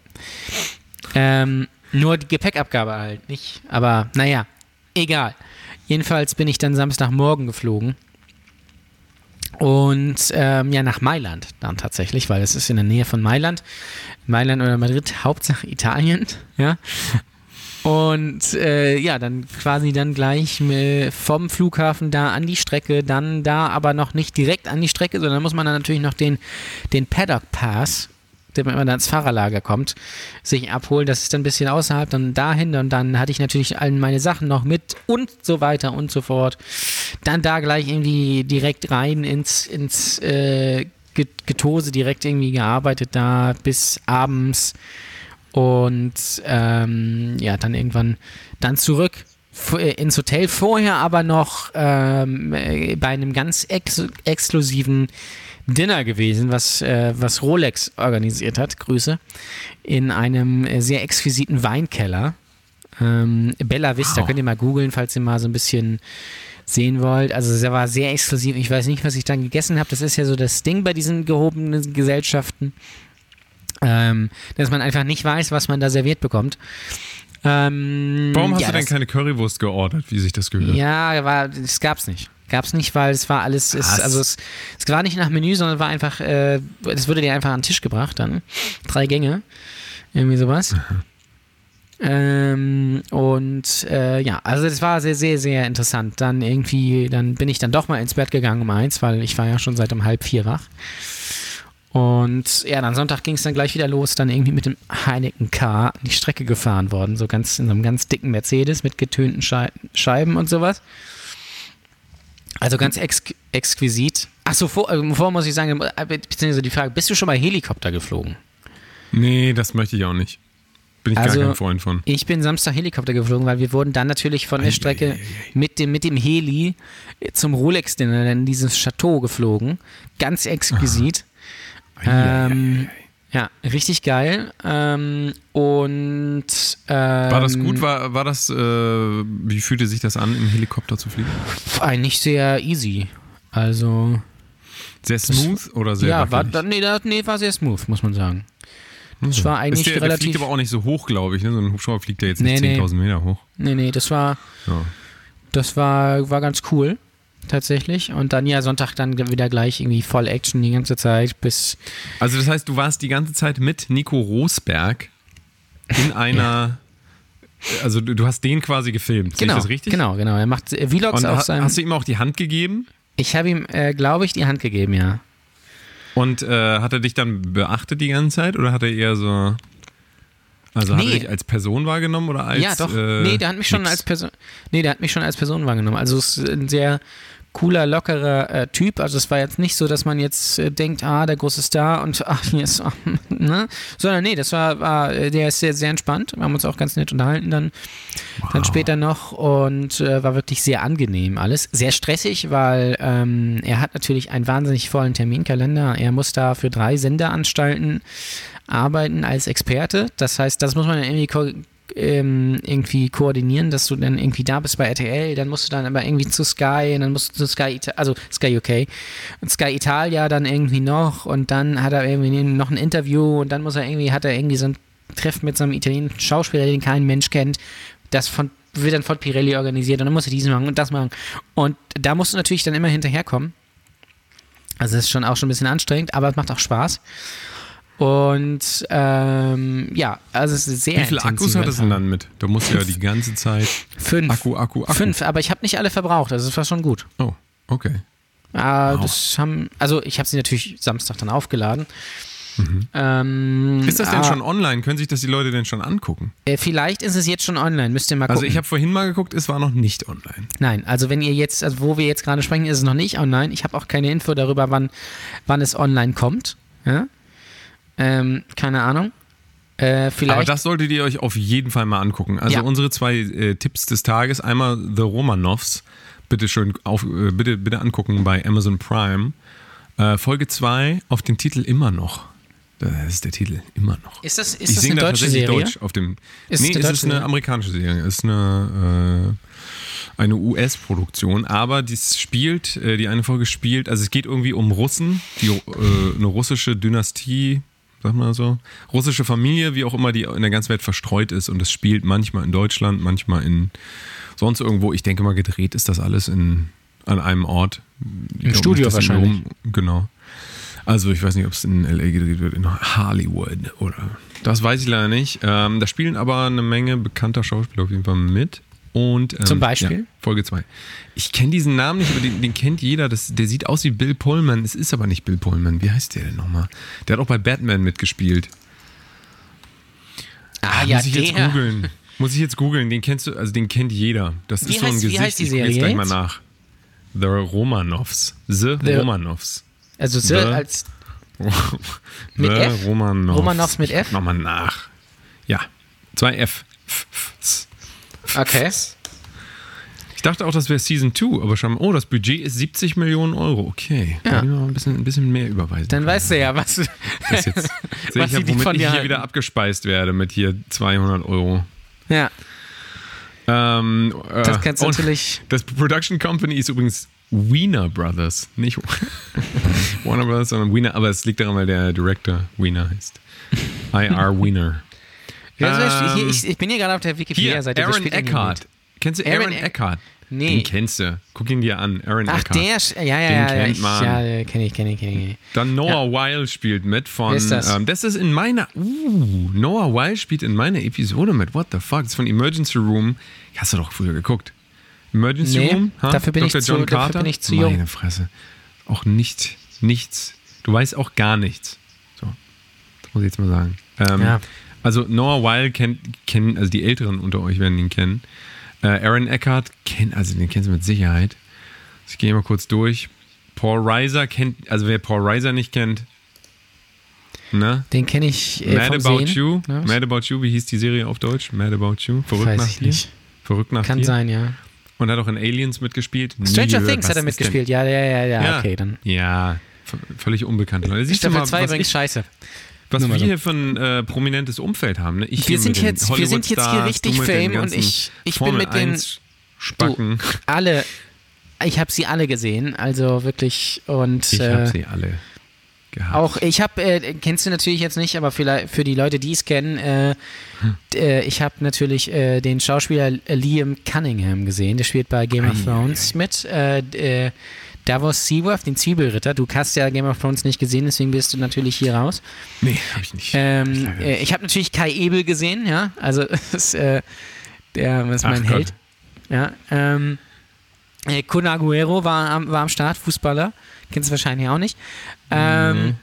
Ähm, nur die Gepäckabgabe halt nicht. Aber naja, egal. Jedenfalls bin ich dann Samstagmorgen geflogen. Und ähm, ja, nach Mailand dann tatsächlich, weil es ist in der Nähe von Mailand. Mailand oder Madrid, Hauptsache Italien, ja. Und äh, ja, dann quasi dann gleich vom Flughafen da an die Strecke, dann da aber noch nicht direkt an die Strecke, sondern muss man dann natürlich noch den, den Paddock Pass, damit man dann ins Fahrerlager kommt, sich abholen. Das ist dann ein bisschen außerhalb, dann dahin und dann hatte ich natürlich all meine Sachen noch mit und so weiter und so fort. Dann da gleich irgendwie direkt rein ins, ins äh, Get- Getose, direkt irgendwie gearbeitet da bis abends und ähm, ja, dann irgendwann dann zurück äh, ins Hotel. Vorher aber noch ähm, äh, bei einem ganz ex exklusiven Dinner gewesen, was, äh, was Rolex organisiert hat. Grüße. In einem äh, sehr exquisiten Weinkeller. Ähm, Bella Vista, Wow. könnt ihr mal googeln, falls ihr mal so ein bisschen sehen wollt. Also es war sehr exklusiv. Ich weiß nicht, was ich dann gegessen habe. Das ist ja so das Ding bei diesen gehobenen Gesellschaften ähm, dass man einfach nicht weiß, was man da serviert bekommt. Ähm, Warum hast ja, du denn keine Currywurst geordert, wie sich das gehört? Ja, war, das gab's nicht. Gab's nicht, weil es war alles, es, also es, es war nicht nach Menü, sondern war einfach, äh, es wurde dir einfach an den Tisch gebracht dann. Drei Gänge. Irgendwie sowas. Ähm, und äh, ja, also das war sehr, sehr, sehr interessant. Dann irgendwie, dann bin ich dann doch mal ins Bett gegangen um eins, weil ich war ja schon seit um halb vier wach. Und ja, dann Sonntag ging es dann gleich wieder los, dann irgendwie mit dem Heineken K an die Strecke gefahren worden, so ganz in so einem ganz dicken Mercedes mit getönten Schei Scheiben und sowas. Also ganz ex exquisit. Achso, vor, äh, muss ich sagen, äh, beziehungsweise die Frage, bist du schon mal Helikopter geflogen? Nee, das möchte ich auch nicht. Bin ich Also- gar kein Freund von. Ich bin Samstag Helikopter geflogen, weil wir wurden dann natürlich von der Strecke mit dem, mit dem Heli zum Rolex-Dinner in dieses Chateau geflogen. Ganz exquisit. Ähm, ja, richtig geil. Ähm, und ähm, War das gut? War, war das, äh, wie fühlte sich das an, im Helikopter zu fliegen? Eigentlich sehr easy. Also, Sehr smooth oder sehr ja, war, wackelig? da- nee, da, nee, war sehr smooth, muss man sagen. Es Mhm. war eigentlich der, der relativ. fliegt aber auch nicht so hoch, glaube ich. Ne? So ein Hubschrauber fliegt ja jetzt Nee, nicht nee. 10.000 Meter hoch. nee, nee, das war, Ja. das war, war ganz cool. Tatsächlich. Und dann ja Sonntag dann wieder gleich irgendwie voll Action die ganze Zeit bis. Also das heißt, du warst die ganze Zeit mit Nico Rosberg in einer... Also du, du hast den quasi gefilmt. Sehe Genau, ich das richtig? genau, genau. Er macht Vlogs Und auf seinem. hast du ihm auch die Hand gegeben? ich habe ihm, äh, glaube ich, die Hand gegeben, ja. Und äh, hat er dich dann beachtet die ganze Zeit oder hat er eher so. Also hat Nee. er dich als Person wahrgenommen oder als. ja, doch. Äh, nee, der hat mich schon nix? als Person. Nee, der hat mich schon als Person wahrgenommen. Also es ist ein sehr cooler, lockerer äh, Typ. Also es war jetzt nicht so, dass man jetzt äh, denkt, ah, der große Star und ach, hier ist, ne? Sondern nee, das war, war der ist sehr, sehr entspannt. Wir haben uns auch ganz nett unterhalten dann, dann später noch und äh, war wirklich sehr angenehm alles. Sehr stressig, weil ähm, er hat natürlich einen wahnsinnig vollen Terminkalender. Er muss da für drei Senderanstalten arbeiten als Experte. Das heißt, das muss man irgendwie ko ähm, irgendwie koordinieren, dass du dann irgendwie da bist bei RTL, dann musst du dann aber irgendwie zu Sky, dann musst du zu Sky, Ita also Sky UK und Sky Italia dann irgendwie noch und dann hat er irgendwie noch ein Interview und dann muss er irgendwie, hat er irgendwie so ein Treffen mit so einem italienischen Schauspieler, den kein Mensch kennt, das von, wird dann von Pirelli organisiert und dann muss er diesen machen und das machen und da musst du natürlich dann immer hinterherkommen. Also das ist schon auch schon ein bisschen anstrengend, aber es macht auch Spaß. Und ähm, ja, also es ist sehr Wie viele Akkus hat es denn dann mit? Da musst du ja die ganze Zeit Fünf. Akku, Akku, Akku. Fünf, aber ich habe nicht alle verbraucht, also es war schon gut. Oh, okay. Äh, Wow. das haben, also ich habe sie natürlich Samstag dann aufgeladen. Ähm, Mhm. Ist das denn ah, schon online? Können sich das die Leute denn schon angucken? Äh, vielleicht ist es jetzt schon online, müsst ihr mal gucken. Also ich habe vorhin mal geguckt, es war noch nicht online. Nein, also wenn ihr jetzt, also wo wir jetzt gerade sprechen, ist es noch nicht online. Ich habe auch keine Info darüber, wann, wann es online kommt. Ja? Ähm, keine Ahnung. Äh. Aber das solltet ihr euch auf jeden Fall mal angucken. Also Ja. unsere zwei äh, Tipps des Tages, einmal The Romanovs, bitte schön auf, äh, bitte, bitte angucken bei Amazon Prime. Äh, Folge 2 auf den Titel immer noch. Das ist der Titel, immer noch. ist das, ist ich das eine da deutsche Serie? Deutsch auf dem. Ist nee, es ist eine Serie? amerikanische Serie. Es ist eine, äh, eine US-Produktion, aber dies spielt, äh, die eine Folge spielt, also es geht irgendwie um Russen, die, äh, eine russische Dynastie, sag mal so, russische Familie, wie auch immer, die in der ganzen Welt verstreut ist und es spielt manchmal in Deutschland, manchmal in sonst irgendwo. Ich denke mal, gedreht ist das alles in, an einem Ort. Glaub Studio in wahrscheinlich. Genau. Also ich weiß nicht, ob es in LA gedreht wird, in Hollywood oder. Das weiß ich leider nicht. Ähm, da spielen aber eine Menge bekannter Schauspieler auf jeden Fall mit. Und, ähm, Zum Beispiel? Ja, Folge 2. Ich kenne diesen Namen nicht, aber den, den kennt jeder. Das, der sieht aus wie Bill Pullman. Es ist aber nicht Bill Pullman. Wie heißt der denn nochmal? Der hat auch bei Batman mitgespielt. Ah, ja, Muss ich jetzt der. googeln. Muss ich jetzt googeln. Den kennst du, also den kennt jeder. Das Wie ist so ein heißt- wie Gesicht. heißt die ich jetzt Serie gleich mal jetzt? nach. The Romanovs. The, The- Romanovs. Also so The- als Mit The F? Romanovs. Romanovs mit F? Nochmal nach. Ja. Zwei F. F, F, S. Okay. Ich dachte auch, das wäre Season 2, aber schon, oh, das Budget ist 70 Millionen Euro. Okay. Ja. Hätte ich mal ein bisschen, ein bisschen mehr überweisen. Dann können. weißt du ja, was, das jetzt, was ich die womit ich hier halten. wieder abgespeist werde mit hier 200 Euro. Ja, Ähm, äh, das kannst du natürlich. Das Production Company ist übrigens Wiener Brothers. Nicht Warner Brothers, sondern Wiener, aber es liegt daran, weil der Director Wiener heißt. I.R. Wiener. Ja, Ähm, hier, ich, ich bin hier gerade auf der Wikipedia-Seite. Aaron Eckhart. Kennst du Aaron Aaron, Eck- Eckhart? Nee. Den kennst du. Guck ihn dir an. Aaron Ach, Eckhart. der, ja, ja, Den ja, kennt ich, man. ja, kenne ich, kenne ich, kenne ich. Dann Noah Weil spielt mit von. Wer ist das? Ähm, das ist in meiner. Uh, Noah Weil spielt in meiner Episode mit. What the fuck? Das ist von Emergency Room. Hast du doch früher geguckt. Emergency Nee, Room? Ha? dafür bin ich Dr. zu- John dafür Carter? bin ich zu jung. Meine Fresse. Auch nicht, nichts. Du weißt auch gar nichts. So. Das muss ich jetzt mal sagen. Ähm, Ja. Also Noah Weil kennt, kennen, also die Älteren unter euch werden ihn kennen. Äh, Aaron Eckhart kennt, also den kennst du mit Sicherheit. Ich gehe mal kurz durch. Paul Reiser kennt, also wer Paul Reiser nicht kennt, ne? Den kenne ich äh, Mad About Sehen. You. Ja, Mad About You, wie hieß die Serie auf Deutsch? Mad About You. Verrückt Weiß nach ich dir. nicht. Verrückt nach Kann dir. sein, ja. Und hat auch in Aliens mitgespielt. Nie Stranger gehört, Things hat er mitgespielt. Ja, ja, ja, ja, denn- okay, dann. Ja, völlig unbekannt. Leute. Staffel mal, 2 was, übrigens ich, scheiße. Was wir hier für ein äh, prominentes Umfeld haben. Ne? Wir sind jetzt- wir sind jetzt hier richtig du Fame und ich- ich bin mit den- 1 Spacken. Alle, ich habe sie alle gesehen, also wirklich und Ich äh, habe sie alle gehabt. Auch ich habe, äh, kennst du natürlich jetzt nicht, aber vielleicht für die Leute, die es kennen, äh, Hm. äh, ich habe natürlich äh, den Schauspieler Liam Cunningham gesehen, der spielt bei Game of Ei, Thrones mit. Davos Seaworth, den Zwiebelritter. Du hast ja Game of Thrones nicht gesehen, deswegen bist du natürlich hier raus. nee, habe ich nicht. Ähm, leider äh, ich habe natürlich Kai Ebel gesehen, ja, also das ist, äh, der ist Ach mein Gott. Held. Ja, ähm, äh, Kun Aguero war am, war am Start, Fußballer. Kennst du wahrscheinlich auch nicht. Ähm,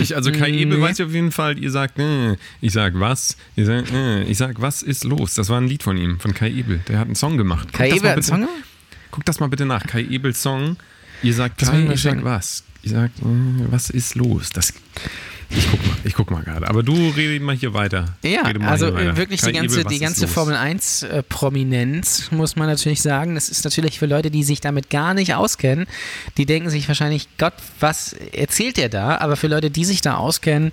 Ich, also Kai Ebel Nee. weiß ich auf jeden Fall, ihr sagt, äh, ich sag was, ihr sagt, äh, ich sag, was ist los? Das war ein Lied von ihm, von Kai Ebel. Der hat einen Song gemacht. Guck Kai Ebel hat einen Song gemacht? Guck das mal bitte nach. Kai Ebels Song. Ihr sagt ich sag schon- was. Ihr sagt, äh, was ist los? Das, ich guck mal, ich guck mal gerade. Aber du rede mal hier weiter. Ja, also hier weiter. äh, wirklich Kai die ganze, Ebel, die ganze? Formel 1 äh, Prominenz, muss man natürlich sagen. Das ist natürlich für Leute, die sich damit gar nicht auskennen, die denken sich wahrscheinlich, Gott, was erzählt der da? Aber für Leute, die sich da auskennen,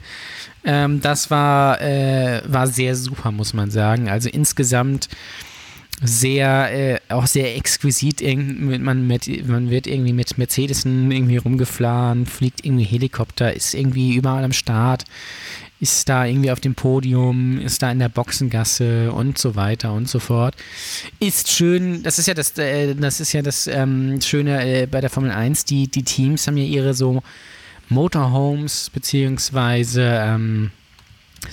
ähm, das war, äh, war sehr super, muss man sagen. Also insgesamt sehr, äh, auch sehr exquisit. Man, mit, man wird irgendwie mit Mercedesen irgendwie rumgefahren, fliegt irgendwie Helikopter, ist irgendwie überall am Start, ist da irgendwie auf dem Podium, ist da in der Boxengasse und so weiter und so fort. Ist schön, das ist ja das, äh, das ist ja das ähm, Schöne äh, bei der Formel 1, die, die Teams haben ja ihre so Motorhomes beziehungsweise ähm,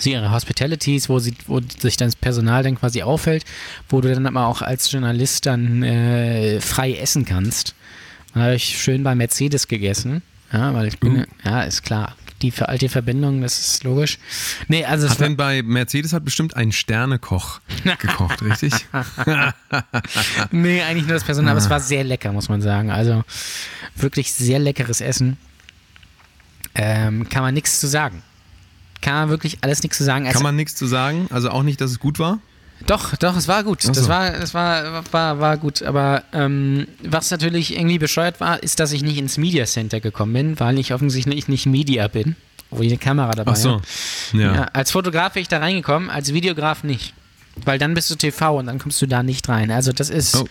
ihre Hospitalities, wo, sie, wo sich dann das Personal dann quasi aufhält, wo du dann aber auch als Journalist dann äh, frei essen kannst. Da habe ich schön bei Mercedes gegessen. Ja, weil ich bin, Uh. ja, ist klar. Die für alte Verbindung, das ist logisch. Nee, also Hat denn bei Mercedes hat bestimmt ein Sternekoch gekocht, richtig? nee, eigentlich nur das Personal, aber es war sehr lecker, muss man sagen. Also wirklich sehr leckeres Essen. Ähm, kann man nichts zu sagen. Kann man wirklich alles nichts zu sagen. Es- Kann man nichts zu sagen? Also auch nicht, dass es gut war? Doch, doch, es war gut. Ach Das so. war, das war, war, war gut. Aber ähm, was natürlich irgendwie bescheuert war, ist, dass ich nicht ins Media Center gekommen bin, weil ich offensichtlich nicht Media bin, wo ich eine Kamera dabei Ach so. habe. Ja. Ja, als Fotograf bin ich da reingekommen, als Videograf nicht. Weil dann bist du TV und dann kommst du da nicht rein. Also das ist. Oh.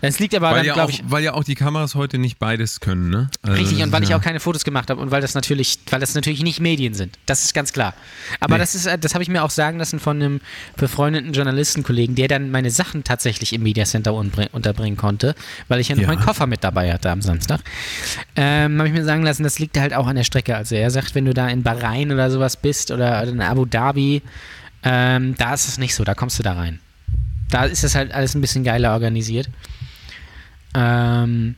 Es liegt aber Weil, dann, ja glaube ich. weil ja auch die Kameras heute nicht beides können, ne? Also Richtig, und weil ist ich ja- auch keine Fotos gemacht habe und weil das natürlich, weil das natürlich nicht Medien sind. Das ist ganz klar. Aber Nee. das ist, das habe ich mir auch sagen lassen von einem befreundeten Journalistenkollegen, der dann meine Sachen tatsächlich im Media Center unterbringen konnte, weil ich ja noch Ja. meinen Koffer mit dabei hatte am Samstag. Ähm, habe ich mir sagen lassen, das liegt halt auch an der Strecke. Also er sagt, wenn du da in Bahrain oder sowas bist oder in Abu Dhabi, ähm, da ist es nicht so, da kommst du da rein. Da ist es halt alles ein bisschen geiler organisiert. Ähm,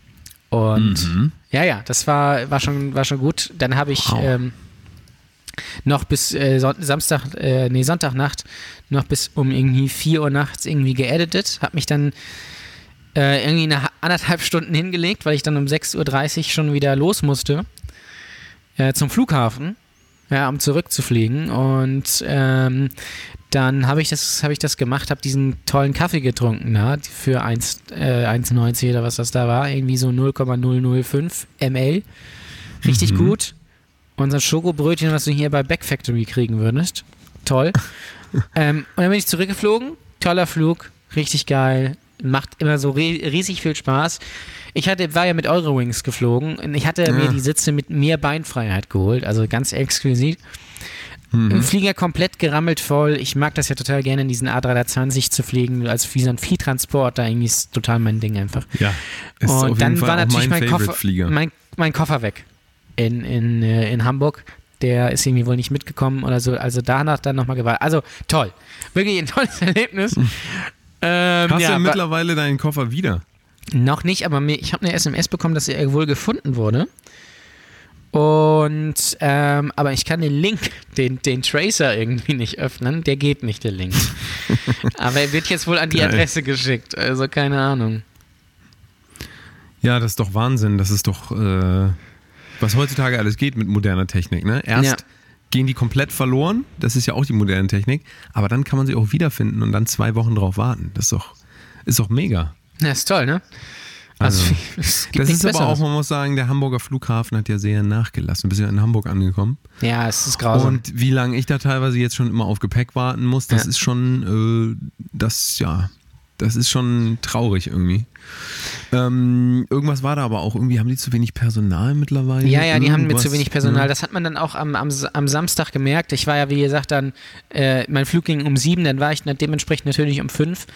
und Mhm. ja, ja, das war, war, schon, war schon gut. Dann habe ich Wow. ähm, noch bis äh, Samstag, äh, nee, Sonntagnacht, noch bis um irgendwie 4 Uhr nachts irgendwie geeditet. Habe mich dann äh, irgendwie eine ha- anderthalb Stunden hingelegt, weil ich dann um 6.30 Uhr schon wieder los musste äh, zum Flughafen, ja, um zurückzufliegen. Und ähm, dann habe ich das, habe ich das gemacht, habe diesen tollen Kaffee getrunken, da, für 1, äh, 1,90 oder was das da war, irgendwie so 0,005 ml. Richtig gut. Unser Schokobrötchen, was du hier bei Back Factory kriegen würdest. Toll. ähm, und dann bin ich zurückgeflogen. Toller Flug, richtig geil. Macht immer so ri- riesig viel Spaß. Ich hatte, war ja mit Eurowings geflogen und ich hatte mir Ja. die Sitze mit mehr Beinfreiheit geholt, also ganz exquisit. Im Flieger komplett gerammelt voll. Ich mag das ja total gerne, in diesen A320 zu fliegen, als wie so ein Viehtransporter. Irgendwie ist total mein Ding einfach. Ja. Ist Und dann war natürlich mein, mein Koffer, mein, mein Koffer weg in, in, äh, in Hamburg. Der ist irgendwie wohl nicht mitgekommen oder so. Also danach dann nochmal gewartet. Also toll. Wirklich ein tolles Erlebnis. Ähm, Hast ja, du wa- mittlerweile deinen Koffer wieder? noch nicht, aber mir, ich habe eine SMS bekommen, dass er wohl gefunden wurde. Und, ähm, aber ich kann den Link, den, den Tracer irgendwie nicht öffnen. Der geht nicht, der Link. aber er wird jetzt wohl an die. Adresse geschickt. Also keine Ahnung. Ja, das ist doch Wahnsinn. Das ist doch, äh, was heutzutage alles geht mit moderner Technik. Ne? Erst Ja. Gehen die komplett verloren. Das ist ja auch die moderne Technik. Aber dann kann man sie auch wiederfinden und dann zwei Wochen drauf warten. Das ist doch, ist doch mega. Ja, ist toll, ne? Also, gibt Das ist aber auch, man muss sagen, der Hamburger Flughafen hat ja sehr nachgelassen. Du bist ja in Hamburg angekommen. Ja, es ist grausam. Und wie lange ich da teilweise jetzt schon immer auf Gepäck warten muss, das Ja. ist schon, äh, das, ja, das ist schon traurig irgendwie. Ähm, irgendwas war da aber auch, irgendwie haben die zu wenig Personal mittlerweile. Ja, ja, die haben mit zu wenig Personal. Das hat man dann auch am, am, am Samstag gemerkt. Ich war ja, wie gesagt, dann, äh, mein Flug ging um sieben, dann war ich dann dementsprechend natürlich um fünf.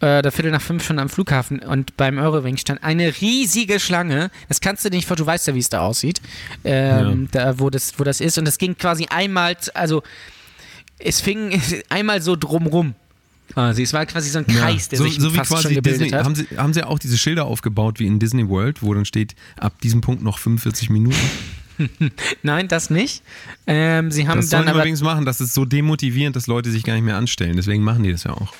Äh, der Viertel nach fünf schon am Flughafen und beim Eurowing stand eine riesige Schlange. Das kannst du dir nicht vor, du weißt ja, wie es da aussieht, ähm, da, wo, das, wo das ist. Und das ging quasi einmal, also es fing einmal so drumrum. Quasi. Es war quasi so ein Ja, Kreis, der so, sich so fast schon gebildet Disney, hat. haben sie, haben sie auch diese Schilder aufgebaut wie in Disney World, wo dann steht, ab diesem Punkt noch 45 Minuten. Nein, das nicht. Ähm, sie haben Das sollen dann aber übrigens machen, das ist so demotivierend, dass Leute sich gar nicht mehr anstellen. Deswegen machen die das ja auch.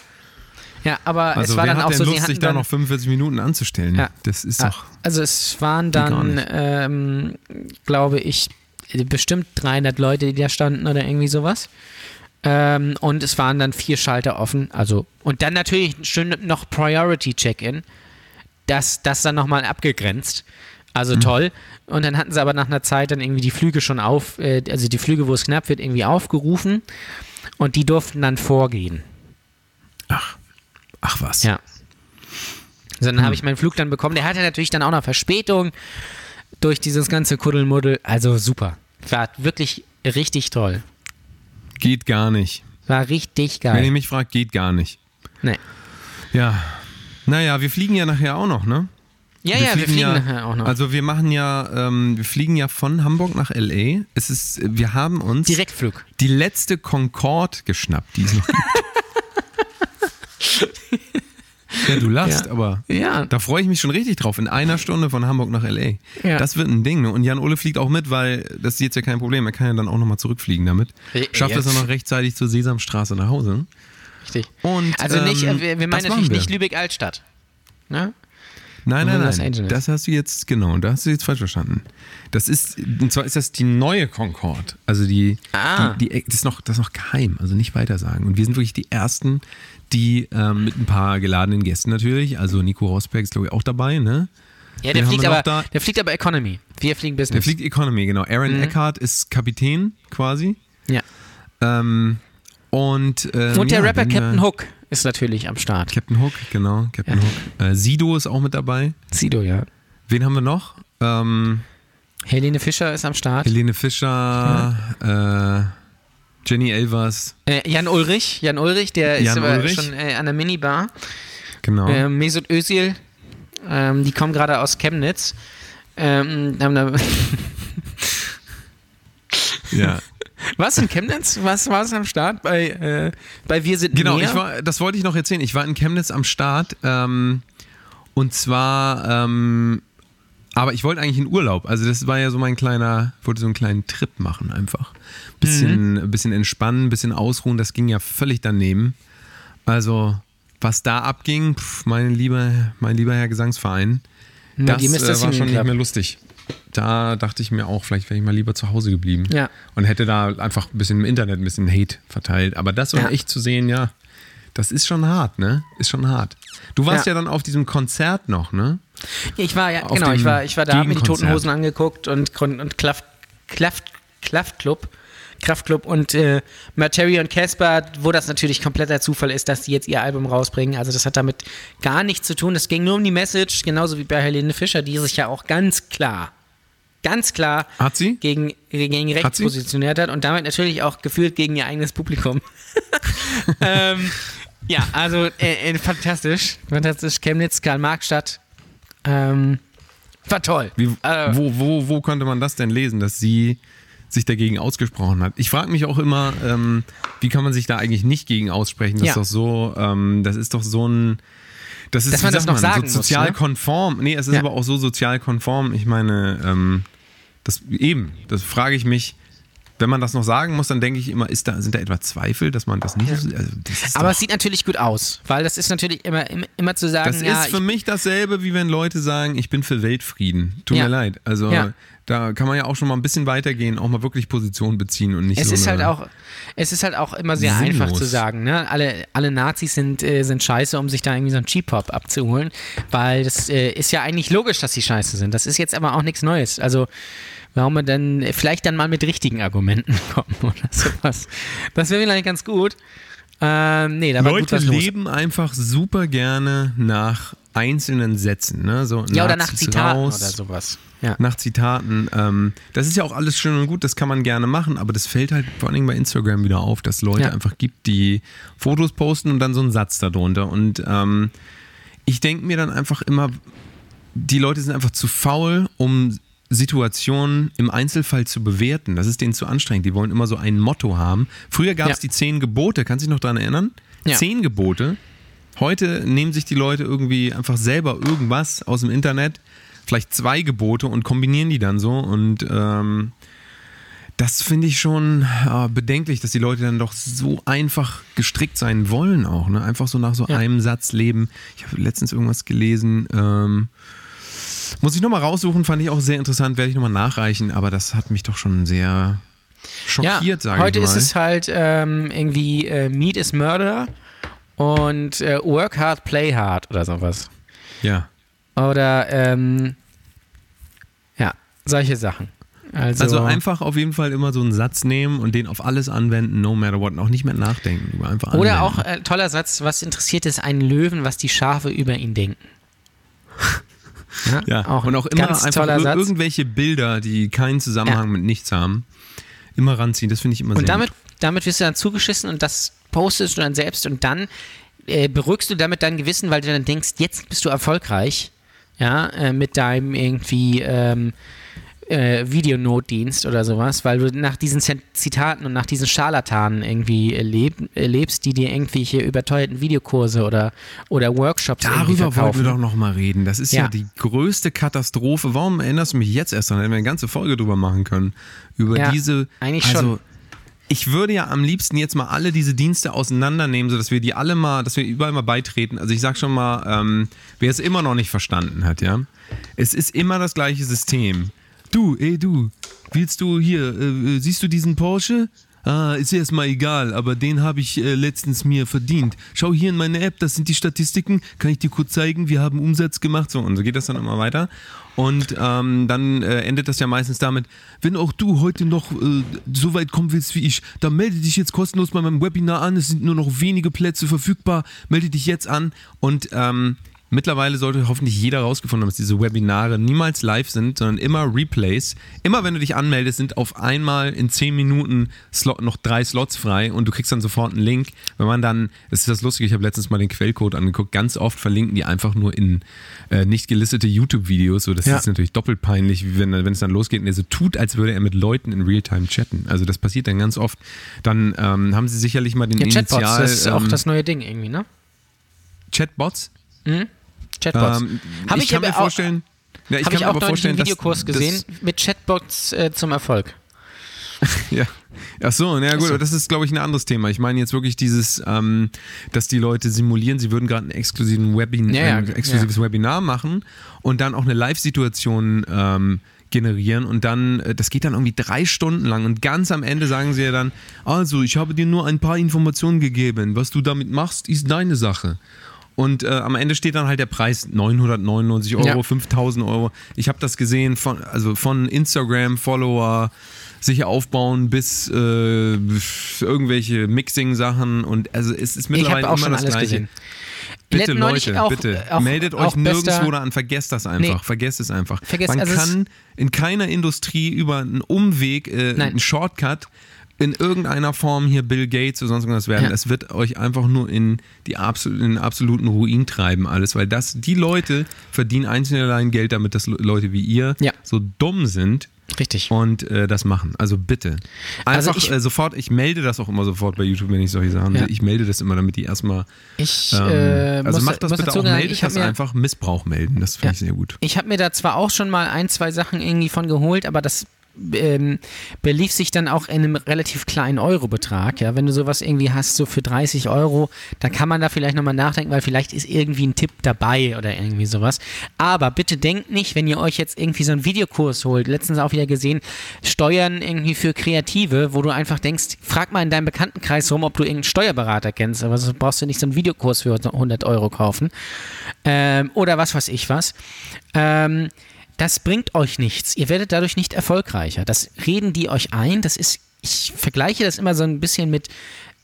Ja, aber Also es war dann auch so, Lust, sich da noch 45 Minuten anzustellen? Ja. Das ist Ah, doch. Also es waren dann, ähm, glaube ich, bestimmt 300 Leute, die da standen oder irgendwie sowas. Ähm, und es waren dann vier Schalter offen. Also und dann natürlich schön noch Priority Check-in. Das, das dann nochmal abgegrenzt. Also Mhm. toll. Und dann hatten sie aber nach einer Zeit dann irgendwie die Flüge schon auf, äh, also die Flüge, wo es knapp wird, irgendwie aufgerufen. Und die durften dann vorgehen. Ach, ach was. Ja. So, dann Hm. habe ich meinen Flug dann bekommen. Der hatte natürlich dann auch noch Verspätung durch dieses ganze Kuddelmuddel. Also super. War wirklich richtig toll. Geht gar nicht. War richtig Wenn ihr geil. mich fragt, geht gar nicht. Nee. Ja. Naja, wir fliegen ja nachher auch noch, ne? Ja, ja, wir fliegen nachher auch noch. Also wir machen ja, ähm, wir fliegen ja von Hamburg nach LA. Es ist, wir haben uns Direktflug. die letzte Concorde geschnappt, die es noch gibt. ja, du lachst, Ja. aber Ja. da freue ich mich schon richtig drauf. In einer Stunde von Hamburg nach LA. Ja. Das wird ein Ding. Ne? Und Jan Ole fliegt auch mit, weil das ist jetzt ja kein Problem. Er kann ja dann auch nochmal zurückfliegen damit. Schafft es noch rechtzeitig zur Sesamstraße nach Hause. Richtig. Und, Also nicht, ähm, äh, wir, wir meinen natürlich wir. nicht Lübeck-Altstadt. Ne? Nein, nein, nein. Das hast du jetzt, genau, da hast du jetzt falsch verstanden. Das ist, und zwar ist das die neue Concorde. Also die, Ah. die, die das, ist noch, das ist noch geheim, also nicht weiter sagen. Und wir sind wirklich die Ersten, die ähm, mit ein paar geladenen Gästen natürlich, also Nico Rosberg ist glaube ich auch dabei, ne? Ja, der fliegt, aber, da? der fliegt aber Economy. Wir fliegen Der Business. fliegt Economy, genau. Aaron Mhm. Eckhart ist Kapitän quasi. ja. Ähm, und, ähm, Und der ja, Rapper Captain Hook ist natürlich am Start. Captain Hook, genau, Captain Ja. Hook. Äh, Sido ist auch mit dabei. Sido, ja. Wen haben wir noch? Ähm, Helene Fischer ist am Start. Helene Fischer, äh, Jenny Elvers, Äh, Jan Ulrich, Jan Ulrich, der ist Jan aber Ulrich. schon äh, an der Minibar. genau. Äh, Mesut Özil, ähm, die kommen gerade aus Chemnitz. Ähm, haben da ja. Was in Chemnitz? Was war es am Start? Bei, äh, bei Wir sind Genau, mehr? ich war, das wollte ich noch erzählen. Ich war in Chemnitz am Start ähm, und zwar, ähm, aber ich wollte eigentlich in Urlaub. Also das war ja so mein kleiner, ich wollte so einen kleinen Trip machen einfach. Bisschen, Mhm. bisschen entspannen, bisschen ausruhen. Das ging ja völlig daneben. Also was da abging, pf, mein lieber, mein lieber Herr Gesangsverein, Na, das äh, war Singing schon nicht mehr lustig. Da dachte ich mir auch, vielleicht wäre ich mal lieber zu Hause geblieben. Ja. Und hätte da einfach ein bisschen im Internet ein bisschen Hate verteilt. Aber das war Ja. echt zu sehen, ja, das ist schon hart, ne? Ist schon hart. Du warst ja, Ja. dann auf diesem Konzert noch, ne? Ich war ja, Auf genau, ich war, ich war da, hab mir die Toten. Hosen angeguckt und, und, Klaft, Klaft, Klaftclub, Kraftclub und äh, Materi und Casper, wo das natürlich kompletter Zufall ist, dass die jetzt ihr Album rausbringen. Also das hat damit gar nichts zu tun. Es ging nur um die Message, genauso wie bei Helene Fischer, die sich ja auch ganz klar, ganz klar Hat sie? gegen, gegen rechts sie? positioniert hat und damit natürlich auch gefühlt gegen ihr eigenes Publikum. ähm, ja, also äh, äh, fantastisch. Fantastisch. Chemnitz, Karl-Marx-Stadt. Ähm, war toll. Wie, Äh, wo, wo, wo konnte man das denn lesen, dass sie sich dagegen ausgesprochen hat? Ich frage mich auch immer, ähm, wie kann man sich da eigentlich nicht gegen aussprechen? Das Ja. ist doch so, ähm, das ist doch so ein. Das ist, Dass man das sagt noch man, sagen so muss, sozial ne? konform. Nee, es ist Ja. aber auch so sozial konform. Ich meine, ähm, das eben, das frage ich mich. Wenn man das noch sagen muss, dann denke ich immer, ist da, sind da etwa Zweifel, dass man das nicht. Also das aber es sieht natürlich gut aus, weil das ist natürlich immer, immer, immer zu sagen, das ja, ist für mich dasselbe, wie wenn Leute sagen, ich bin für Weltfrieden. Tut Ja. mir leid. Also Ja. da kann man ja auch schon mal ein bisschen weitergehen, auch mal wirklich Position beziehen und nicht es so ist halt auch, es ist halt auch immer sehr Sinnlos. einfach zu sagen, ne? Alle, alle Nazis sind, äh, sind scheiße, um sich da irgendwie so einen Cheap-Hop abzuholen, weil das äh, ist ja eigentlich logisch, dass sie scheiße sind. Das ist jetzt aber auch nichts Neues. Also warum man dann vielleicht dann mal mit richtigen Argumenten kommen oder sowas. Das wäre vielleicht ganz gut. Ähm, nee, da war gut Leute was los. leben einfach super gerne nach einzelnen Sätzen, ne? So Ja, oder nach Zitaten raus, oder sowas. Ja. Nach Zitaten. Ähm, das ist ja auch alles schön und gut, das kann man gerne machen, aber das fällt halt vor allen Dingen bei Instagram wieder auf, dass Leute Ja. einfach gibt, die Fotos posten und dann so einen Satz darunter. Und ähm, ich denke mir dann einfach immer, die Leute sind einfach zu faul, um Situationen im Einzelfall zu bewerten. Das ist denen zu anstrengend. Die wollen immer so ein Motto haben. Früher gab es Ja. die zehn Gebote, kannst du dich noch daran erinnern? Ja. Zehn Gebote. Heute nehmen sich die Leute irgendwie einfach selber irgendwas aus dem Internet, vielleicht zwei Gebote und kombinieren die dann so und ähm, das finde ich schon äh, bedenklich, dass die Leute dann doch so einfach gestrickt sein wollen auch. Ne? Einfach so nach so Ja. einem Satz leben. Ich habe letztens irgendwas gelesen. Ähm, muss ich nochmal raussuchen, fand ich auch sehr interessant, werde ich nochmal nachreichen, aber das hat mich doch schon sehr schockiert, sage ich heute mal. ist es halt ähm, irgendwie äh, Meat is Murder und äh, Work hard, play hard oder sowas. ja. Oder ähm, ja, solche Sachen. Also, Also einfach auf jeden Fall immer so einen Satz nehmen und den auf alles anwenden, no matter what, und auch nicht mehr nachdenken. Über einfach oder anwenden. auch äh, toller Satz, was interessiert es einen Löwen, was die Schafe über ihn denken? Ja, Ja, auch und auch immer ganz einfach toller ir Satz. irgendwelche Bilder, die keinen Zusammenhang Ja. mit nichts haben, immer ranziehen. Das finde ich immer sehr Und damit, gut. damit wirst du dann zugeschissen und das postest du dann selbst und dann äh, beruhigst du damit dein Gewissen, weil du dann denkst, jetzt bist du erfolgreich, ja, äh, mit deinem irgendwie ähm, äh, Videonotdienst oder sowas, weil du nach diesen Zitaten und nach diesen Scharlatanen irgendwie äh, leb, äh, lebst, die dir irgendwelche überteuerten Videokurse oder, oder Workshops Darüber wollten wir doch noch mal reden. Das ist ja. Ja. die größte Katastrophe. Warum erinnerst du mich jetzt erst dran? Hätten wir eine ganze Folge drüber machen können. Über Ja, diese. eigentlich also, schon. Ich würde ja am liebsten jetzt mal alle diese Dienste auseinandernehmen, sodass wir die alle mal, dass wir überall mal beitreten. Also ich sag schon mal, ähm, wer es immer noch nicht verstanden hat, ja. Es ist immer das gleiche System. Du, ey du, willst du hier, äh, äh, siehst du diesen Porsche? Ah, ist erstmal egal, aber den habe ich äh, letztens mir verdient. Schau hier in meine App, das sind die Statistiken, kann ich dir kurz zeigen, wir haben Umsatz gemacht. So, und so geht das dann immer weiter. Und ähm, dann äh, endet das ja meistens damit, wenn auch du heute noch äh, so weit kommen willst wie ich, dann melde dich jetzt kostenlos bei meinem Webinar an. Es sind nur noch wenige Plätze verfügbar. Melde dich jetzt an. Und ähm, mittlerweile sollte hoffentlich jeder rausgefunden haben, dass diese Webinare niemals live sind, sondern immer Replays. Immer wenn du dich anmeldest, sind auf einmal in 10 Minuten Slot, noch drei Slots frei und du kriegst dann sofort einen Link. Wenn man dann, das ist das Lustige, ich habe letztens mal den Quellcode angeguckt, ganz oft verlinken die einfach nur in äh, nicht gelistete YouTube-Videos. So, das Ja. ist natürlich doppelt peinlich, wenn, wenn es dann losgeht und er so tut, als würde er mit Leuten in Realtime chatten. Also das passiert dann ganz oft. Dann ähm, haben sie sicherlich mal den ja, Chatbots, Initial... das ist auch ähm, das neue Ding irgendwie, ne? Chatbots? Chatbots. Ähm, ich, ich kann mir vorstellen... Ja, ich Habe kann ich mir auch aber einen vorstellen, dass- Videokurs dass- gesehen mit Chatbots äh, zum Erfolg. Ja. Ach so, na ja, gut, so. das ist, glaube ich, ein anderes Thema. Ich meine jetzt wirklich dieses, ähm, dass die Leute simulieren, sie würden gerade einen exklusiven Webin Ja, ja, ein exklusives Webinar machen und dann auch eine Live-Situation ähm, generieren und dann, äh, das geht dann irgendwie drei Stunden lang und ganz am Ende sagen sie ja dann, also ich habe dir nur ein paar Informationen gegeben, was du damit machst, ist deine Sache. Und äh, am Ende steht dann halt der Preis 999 Euro, Ja. 5000 Euro. Ich habe das gesehen von, also von Instagram-Follower sich aufbauen bis äh, irgendwelche Mixing-Sachen und also es ist mittlerweile auch immer schon das alles Gleiche. gesehen. Bitte Leute, auch- bitte, auch- meldet auch euch nirgendwo da an, vergesst das einfach, Nee. vergesst es einfach. Vergesst- Man also kann in keiner Industrie über einen Umweg, äh, einen Shortcut in irgendeiner Form hier Bill Gates oder sonst irgendwas werden. Ja. Es wird euch einfach nur in, die absol in den absoluten Ruin treiben alles, weil das, die Leute verdienen einzeln allein Geld damit, dass Le- Leute wie ihr Ja. so dumm sind Richtig. und äh, das machen. Also bitte. Einfach Also ich- äh, sofort, ich melde das auch immer sofort bei YouTube, wenn ich solche Sachen Ja. Ich melde das immer, damit die erstmal Ich, ähm, äh, also muss, macht das bitte auch, sagen, meldet ich habe das mir, einfach, Missbrauch melden, das finde Ja. ich sehr gut. ich hab mir da zwar auch schon mal ein, zwei Sachen irgendwie von geholt, aber das ähm, belief sich dann auch in einem relativ kleinen Eurobetrag. Ja, wenn du sowas irgendwie hast, so für 30 Euro, da kann man da vielleicht nochmal nachdenken, weil vielleicht ist irgendwie ein Tipp dabei oder irgendwie sowas. Aber bitte denkt nicht, wenn ihr euch jetzt irgendwie so einen Videokurs holt, letztens auch wieder gesehen, Steuern irgendwie für Kreative, wo du einfach denkst, frag mal in deinem Bekanntenkreis rum, ob du irgendeinen Steuerberater kennst, aber so brauchst du nicht so einen Videokurs für 100 Euro kaufen. Ähm, oder was weiß ich was. Ähm, das bringt euch nichts. Ihr werdet dadurch nicht erfolgreicher. Das reden die euch ein. Das ist, ich vergleiche das immer so ein bisschen mit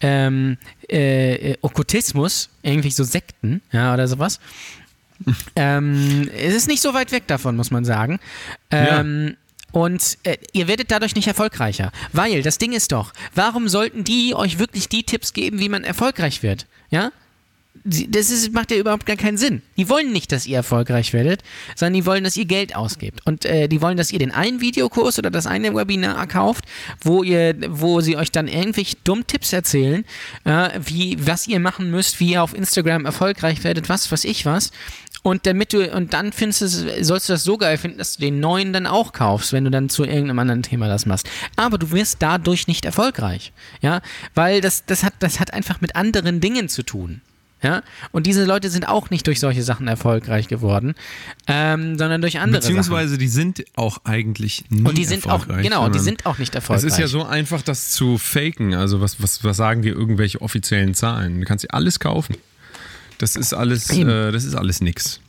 ähm, äh, äh, Okkultismus, irgendwie so Sekten, ja, oder sowas. ähm, es ist nicht so weit weg davon, muss man sagen. Ähm, Und äh, ihr werdet dadurch nicht erfolgreicher. Weil das Ding ist doch, warum sollten die euch wirklich die Tipps geben, wie man erfolgreich wird? Ja? Das ist, macht ja überhaupt gar keinen Sinn. Die wollen nicht, dass ihr erfolgreich werdet, sondern die wollen, dass ihr Geld ausgebt. Und äh, die wollen, dass ihr den einen Videokurs oder das eine Webinar kauft, wo ihr, wo sie euch dann irgendwelche dummen Tipps erzählen, äh, wie, was ihr machen müsst, wie ihr auf Instagram erfolgreich werdet, was weiß ich was. Und damit du, und dann findest du, sollst du das so geil finden, dass du den neuen dann auch kaufst, wenn du dann zu irgendeinem anderen Thema das machst. Aber du wirst dadurch nicht erfolgreich. Ja, weil das, das hat, das hat einfach mit anderen Dingen zu tun. Ja? Und diese Leute sind auch nicht durch solche Sachen erfolgreich geworden, ähm, sondern durch andere Beziehungsweise Sachen. die sind auch eigentlich nie Und die sind auch, erfolgreich, genau, die sind auch nicht erfolgreich. Es ist ja so einfach, das zu faken. Also was, was, was sagen dir irgendwelche offiziellen Zahlen? Du kannst dir alles kaufen. Das ist alles, äh, das ist alles nix.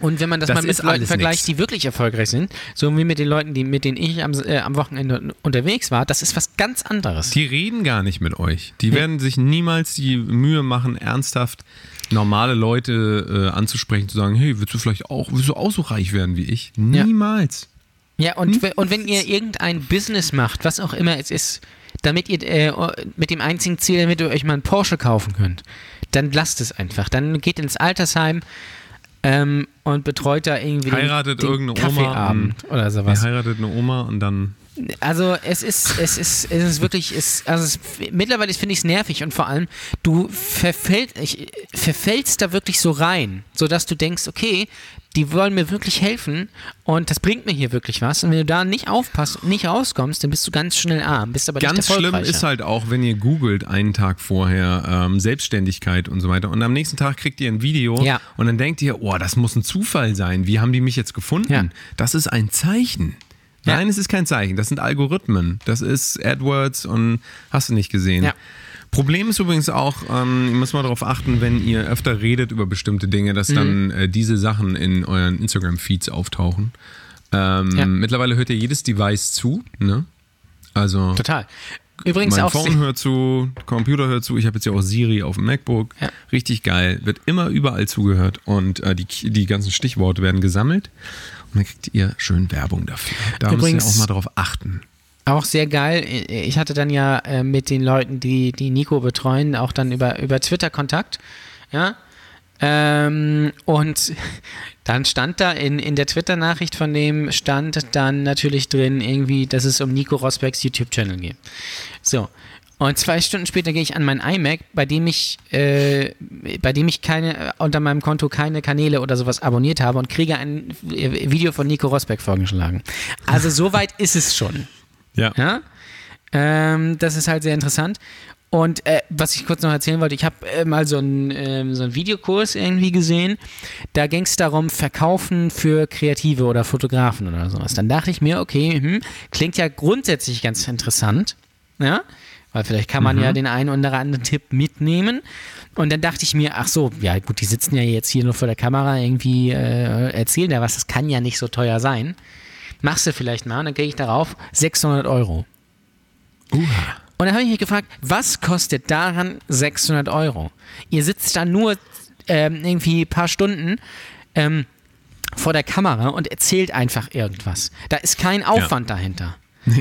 Und wenn man das, Das mal mit Leuten vergleicht, nix. die wirklich erfolgreich sind, so wie mit den Leuten, die, mit denen ich am, äh, am Wochenende unterwegs war, das ist was ganz anderes. Die reden gar nicht mit euch. Die werden sich niemals die Mühe machen, ernsthaft normale Leute äh, anzusprechen, zu sagen, hey, willst du vielleicht auch, willst du auch so reich werden wie ich? Niemals. Ja, und, we- und wenn ihr irgendein Business macht, was auch immer es ist, damit ihr äh, mit dem einzigen Ziel, damit ihr euch mal einen Porsche kaufen könnt, dann lasst es einfach. Dann geht ins Altersheim ähm, und betreut da irgendwie Heiratet den, den irgendeine Oma Kaffeeabend oder Er sowas. heiratet eine Oma und dann Also es ist, es ist, es ist wirklich, es, also es, mittlerweile finde ich es nervig und vor allem, du verfällt, ich, verfällst da wirklich so rein, sodass du denkst, okay, die wollen mir wirklich helfen und das bringt mir hier wirklich was. Und wenn du da nicht aufpasst und nicht rauskommst, dann bist du ganz schnell arm, bist aber Ganz schlimm ist halt auch, wenn ihr googelt einen Tag vorher ähm, Selbstständigkeit und so weiter und am nächsten Tag kriegt ihr ein Video Ja. und dann denkt ihr, oh, das muss ein Zufall sein. Wie haben die mich jetzt gefunden? Ja. Das ist ein Zeichen. Ja. Nein, es ist kein Zeichen. Das sind Algorithmen. Das ist AdWords und hast du nicht gesehen. Ja. Problem ist übrigens auch, ähm, ihr müsst mal darauf achten, wenn ihr öfter redet über bestimmte Dinge, dass Mhm. dann äh, diese Sachen in euren Instagram-Feeds auftauchen. Ähm, Ja. Mittlerweile hört ja jedes Device zu, ne? Also Total. Übrigens mein auch Phone hört zu, Computer hört zu. Ich habe jetzt ja auch Siri auf dem MacBook. Ja. Richtig geil. Wird immer überall zugehört und äh, die, die ganzen Stichworte werden gesammelt und dann kriegt ihr schön Werbung dafür. Da Übrigens- müsst ihr auch mal drauf achten. Auch sehr geil. Ich hatte dann ja äh, mit den Leuten, die, die Nico betreuen, auch dann über, über Twitter Kontakt. Ja. Ähm, und dann stand da in, in der Twitter-Nachricht von dem stand dann natürlich drin, irgendwie, dass es um Nico Rosbergs YouTube-Channel geht. So. Und zwei Stunden später gehe ich an mein iMac, bei dem ich, äh, bei dem ich keine, unter meinem Konto keine Kanäle oder sowas abonniert habe und kriege ein äh, Video von Nico Rosberg vorgeschlagen. Also so weit ist es schon. Ja. Ja? Ähm, das ist halt sehr interessant. Und äh, was ich kurz noch erzählen wollte, ich habe äh, mal so einen ähm, so einen Videokurs irgendwie gesehen. Da ging es darum, Verkaufen für Kreative oder Fotografen oder sowas. Dann dachte ich mir, okay, hm, klingt ja grundsätzlich ganz interessant. Ja? Weil vielleicht kann man ja den einen oder anderen Tipp mitnehmen. Und dann dachte ich mir, ach so, ja gut, die sitzen ja jetzt hier nur vor der Kamera, irgendwie äh, erzählen da was, das kann ja nicht so teuer sein. Machst du vielleicht mal, und dann gehe ich darauf 600 Euro. Und dann habe ich mich gefragt, was kostet daran 600 Euro? Ihr sitzt da nur ähm, irgendwie ein paar Stunden ähm, vor der Kamera und erzählt einfach irgendwas. Da ist kein Aufwand dahinter.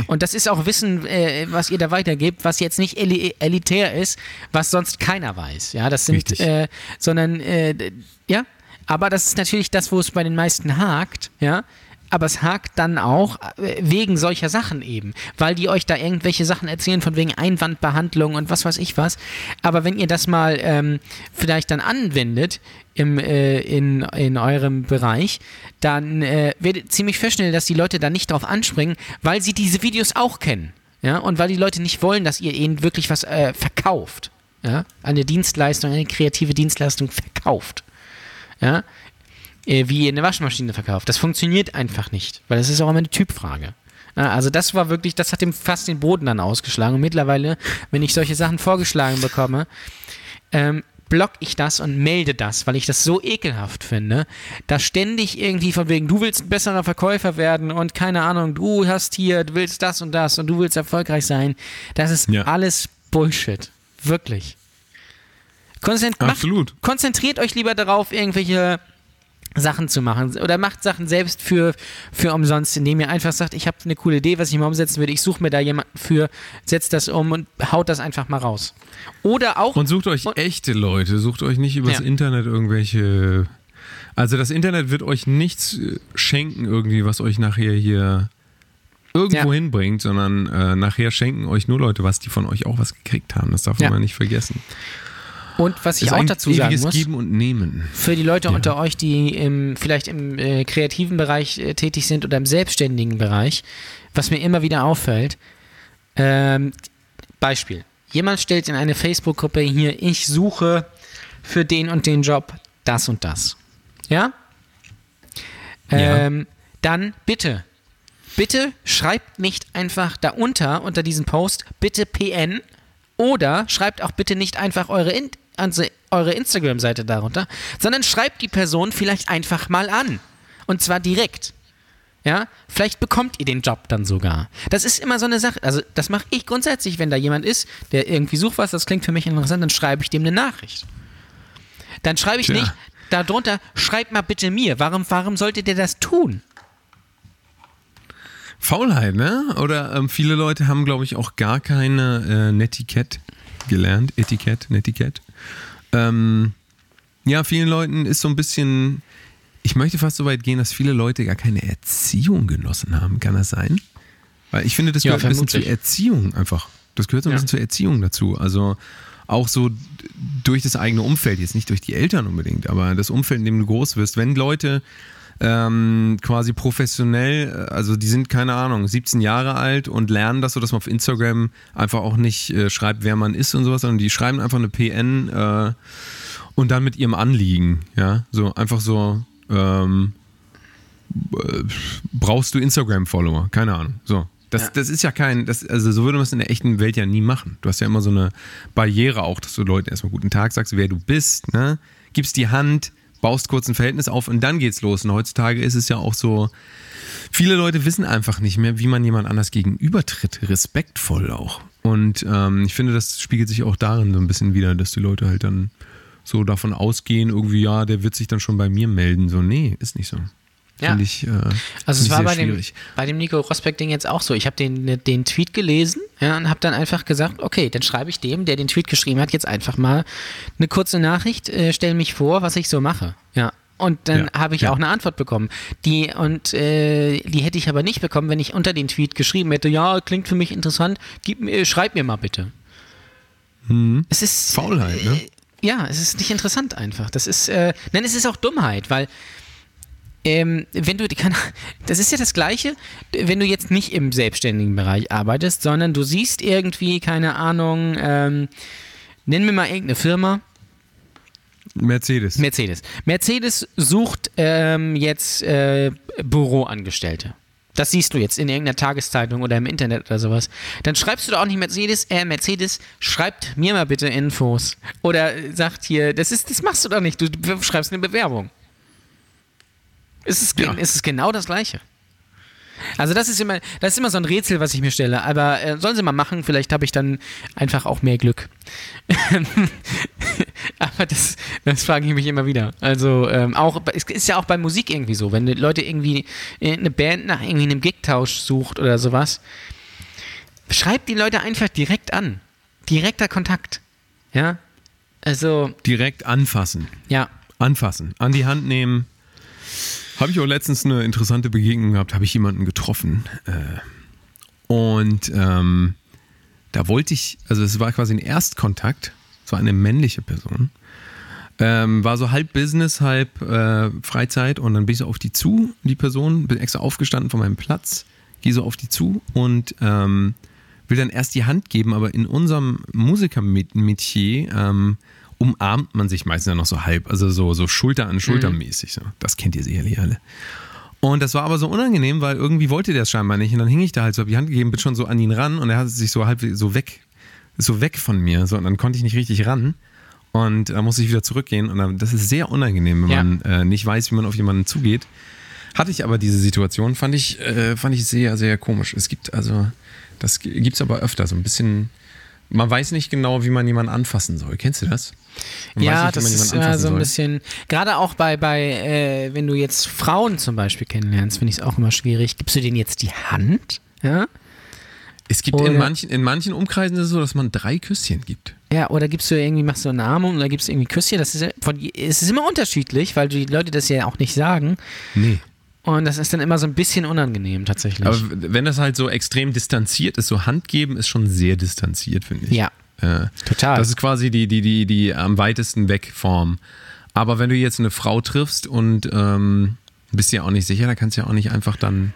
Und das ist auch Wissen, äh, was ihr da weitergebt, was jetzt nicht eli elitär ist, was sonst keiner weiß. Ja, das sind, äh, sondern, äh, ja, aber das ist natürlich das, wo es bei den meisten hakt, ja. Aber es hakt dann auch äh, wegen solcher Sachen eben, weil die euch da irgendwelche Sachen erzählen von wegen Einwandbehandlung und was weiß ich was. Aber wenn ihr das mal ähm, vielleicht dann anwendet im, äh, in, in eurem Bereich, dann äh, werdet ziemlich schnell, dass die Leute da nicht drauf anspringen, weil sie diese Videos auch kennen. Ja, und weil die Leute nicht wollen, dass ihr ihnen wirklich was äh, verkauft. Ja, eine Dienstleistung, eine kreative Dienstleistung verkauft. Ja, äh, wie eine Waschmaschine verkauft. Das funktioniert einfach nicht, weil das ist auch immer eine Typfrage. Also das war wirklich, das hat ihm fast den Boden dann ausgeschlagen. Und mittlerweile, wenn ich solche Sachen vorgeschlagen bekomme, ähm, block ich das und melde das, weil ich das so ekelhaft finde, dass ständig irgendwie von wegen, du willst ein besserer Verkäufer werden und keine Ahnung, du hast hier, du willst das und das und du willst erfolgreich sein. Das ist Ja. alles Bullshit. Wirklich. Konzent macht- Absolut. konzentriert euch lieber darauf, irgendwelche Sachen zu machen oder macht Sachen selbst für, für umsonst, indem ihr einfach sagt, ich habe eine coole Idee, was ich mal umsetzen würde, ich suche mir da jemanden für, setzt das um und haut das einfach mal raus. Oder auch Und sucht euch Und- echte Leute, sucht euch nicht übers Ja. Internet irgendwelche. Also das Internet wird euch nichts äh, schenken irgendwie, was euch nachher hier irgendwo Ja. hinbringt, sondern äh, nachher schenken euch nur Leute was, die von euch auch was gekriegt haben. Das darf Ja. man nicht vergessen. Und was ich auch dazu sagen muss, Geben und Nehmen. für die Leute Ja. unter euch, die im, vielleicht im äh, kreativen Bereich äh, tätig sind oder im selbstständigen Bereich, was mir immer wieder auffällt, ähm, Beispiel. Jemand stellt in eine Facebook-Gruppe hier, ich suche für den und den Job das und das. Ja? Ja. Ähm, dann bitte, bitte schreibt nicht einfach da unter, unter diesen Post, bitte PN oder schreibt auch bitte nicht einfach eure, In also eure Instagram-Seite darunter, sondern schreibt die Person vielleicht einfach mal an. Und zwar direkt. Ja, vielleicht bekommt ihr den Job dann sogar. Das ist immer so eine Sache. Also, das mache ich grundsätzlich, wenn da jemand ist, der irgendwie sucht was, das klingt für mich interessant, dann schreibe ich dem eine Nachricht. Dann schreibe ich Tja. nicht darunter, schreibt mal bitte mir. Warum, warum solltet ihr das tun? Faulheit, ne? Oder ähm, viele Leute haben, glaube ich, auch gar keine äh, Netiquette gelernt. Etikett, Netiquette. Ähm, ja, vielen Leuten ist so ein bisschen. Ich möchte fast so weit gehen, dass viele Leute gar keine Erziehung genossen haben. Kann das sein? Weil ich finde, das Ja, gehört ein bisschen zur Erziehung einfach. Das gehört so ein Ja. bisschen zur Erziehung dazu. Also auch so durch das eigene Umfeld, jetzt nicht durch die Eltern unbedingt, aber das Umfeld, in dem du groß wirst. Wenn Leute ähm, quasi professionell, äh, also die sind, keine Ahnung, 17 Jahre alt und lernen das so, dass man auf Instagram einfach auch nicht äh, schreibt, wer man ist und sowas, sondern die schreiben einfach eine PN äh, und dann mit ihrem Anliegen, ja, so einfach so, ähm, äh, brauchst du Instagram-Follower? Keine Ahnung, so. Das, Ja. das ist ja kein, das, also so würde man es in der echten Welt ja nie machen. Du hast ja immer so eine Barriere auch, dass du Leuten erstmal guten Tag sagst, wer du bist, ne? Gibst die Hand, baust kurz ein Verhältnis auf und dann geht's los. Und heutzutage ist es ja auch so, viele Leute wissen einfach nicht mehr, wie man jemand anders gegenübertritt, respektvoll auch. Und ähm, ich finde, das spiegelt sich auch darin so ein bisschen wieder, dass die Leute halt dann so davon ausgehen, irgendwie, ja, der wird sich dann schon bei mir melden. So, nee, ist nicht so. Ja. Ich, äh, Also es war bei dem, bei dem Nico Rosbeck-Ding jetzt auch so. Ich habe den, den Tweet gelesen ja, und habe dann einfach gesagt, okay, dann schreibe ich dem, der den Tweet geschrieben hat, jetzt einfach mal eine kurze Nachricht, äh, stelle mich vor, was ich so mache. Ja. Und dann Ja, habe ich ja. auch eine Antwort bekommen. Die, und äh, die hätte ich aber nicht bekommen, wenn ich unter den Tweet geschrieben hätte, ja, klingt für mich interessant, gib mir, schreib mir mal bitte. Es ist. Faulheit, ne? äh, Ja, es ist nicht interessant einfach. Das ist, äh, nein, es ist auch Dummheit, weil ähm, wenn du, das ist ja das Gleiche, wenn du jetzt nicht im selbstständigen Bereich arbeitest, sondern du siehst irgendwie, keine Ahnung, ähm, nenn mir mal irgendeine Firma, Mercedes. Mercedes. Mercedes sucht ähm, jetzt äh, Büroangestellte. Das siehst du jetzt in irgendeiner Tageszeitung oder im Internet oder sowas. Dann schreibst du doch auch nicht Mercedes, äh, Mercedes, schreibt mir mal bitte Infos. Oder sagt hier, das ist, das machst du doch nicht, du schreibst eine Bewerbung. Es ist, Ja. es ist genau das Gleiche. Also das ist immer, das ist immer so ein Rätsel, was ich mir stelle. Aber äh, sollen sie mal machen, vielleicht habe ich dann einfach auch mehr Glück. Aber das, das frage ich mich immer wieder. Also ähm, auch, es ist ja auch bei Musik irgendwie so, wenn Leute irgendwie äh, eine Band nach irgendwie einem Gigtausch sucht oder sowas, schreibt die Leute einfach direkt an. Direkter Kontakt. Ja. Also, Direkt anfassen. ja. Anfassen. An die Hand nehmen. Habe ich auch letztens eine interessante Begegnung gehabt, habe ich jemanden getroffen. Äh, und ähm, da wollte ich, also es war quasi ein Erstkontakt, so eine männliche Person. Ähm, war so halb Business, halb äh, Freizeit und dann bin ich so auf die zu, die Person, bin extra aufgestanden von meinem Platz, gehe so auf die zu und ähm, will dann erst die Hand geben, aber in unserem Musikermetier ähm, umarmt man sich meistens ja noch so halb, also so, so Schulter an Schulter mäßig. So. Das kennt ihr sicherlich alle. Und das war aber so unangenehm, weil irgendwie wollte der es scheinbar nicht. Und dann hing ich da halt so, hab die Hand gegeben, bin schon so an ihn ran und er hat sich so halb so weg, so weg von mir. So, und dann konnte ich nicht richtig ran. Und da musste ich wieder zurückgehen. Und dann, das ist sehr unangenehm, wenn Ja. man äh, nicht weiß, wie man auf jemanden zugeht. Hatte ich aber diese Situation, fand ich, äh, fand ich sehr, sehr komisch. Es gibt also, das gibt es aber öfter, so ein bisschen. Man weiß nicht genau, wie man jemanden anfassen soll. Kennst du das? Man ja, weiß nicht, das ist ja anfassen so ein soll. bisschen, gerade auch bei, bei äh, wenn du jetzt Frauen zum Beispiel kennenlernst, finde ich es auch immer schwierig. Gibst du denen jetzt die Hand? Ja? Es gibt Oder- in manchen, in manchen Umkreisen ist es so, dass man drei Küsschen gibt. Ja, oder gibst du irgendwie, machst du eine Umarmung oder gibst du irgendwie Küsschen? Das ist von, es ist immer unterschiedlich, weil die Leute das ja auch nicht sagen. Nee. Und das ist dann immer so ein bisschen unangenehm tatsächlich. Aber wenn das halt so extrem distanziert ist, so Hand geben ist schon sehr distanziert, finde ich. ja, Äh, Total. Das ist quasi die, die, die, die am weitesten weg Form. Aber wenn du jetzt eine Frau triffst und ähm, bist dir auch nicht sicher, da kannst du ja auch nicht einfach dann.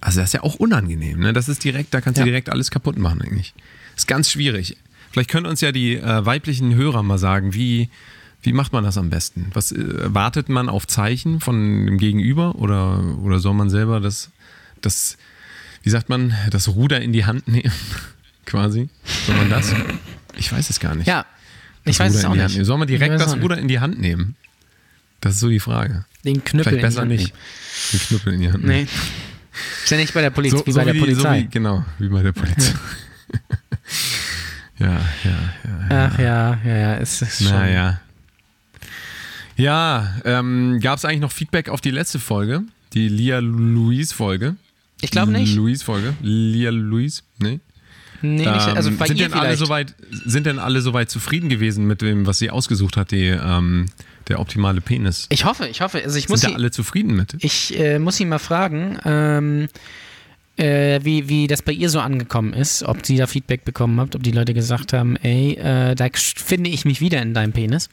Also das ist ja auch unangenehm, ne? Das ist direkt, da kannst du Ja. direkt alles kaputt machen eigentlich. Ist ganz schwierig. Vielleicht können uns ja die äh, weiblichen Hörer mal sagen, wie, wie macht man das am besten? Was äh, wartet man auf Zeichen von dem Gegenüber oder, oder soll man selber das, das, wie sagt man, das Ruder in die Hand nehmen? Quasi. Soll man das? Ich weiß es gar nicht. Ja, ich Das weiß Ruder es in auch nicht. nehmen. Soll man direkt das nicht. Ruder in die Hand nehmen? Das ist so die Frage. Den Knüppel Vielleicht in besser die Hand nicht. Den Knüppel in die Hand nehmen. nehmen. Nee. Ist ja nicht bei der Polizei, So, wie so bei der so Polizei. wie, genau, wie bei der Polizei. ja, ja, ja. ja. Ach ja, ja, ja, es ist schon. Naja. Ja, ähm, gab es eigentlich noch Feedback auf die letzte Folge? Die Lia Louise Folge? Ich glaube nicht. Louise Folge? Lia Louise? Nee. Nee, nicht, also Ähm, bei sind, denn alle soweit, sind denn alle soweit zufrieden gewesen mit dem, was sie ausgesucht hat, die, ähm, der optimale Penis? ich hoffe, ich hoffe. Also ich muss sind da sie, alle zufrieden mit? ich äh, muss sie mal fragen, ähm, äh, wie, wie das bei ihr so angekommen ist, ob sie da Feedback bekommen habt, ob die Leute gesagt haben, ey, äh, da finde ich mich wieder in deinem Penis.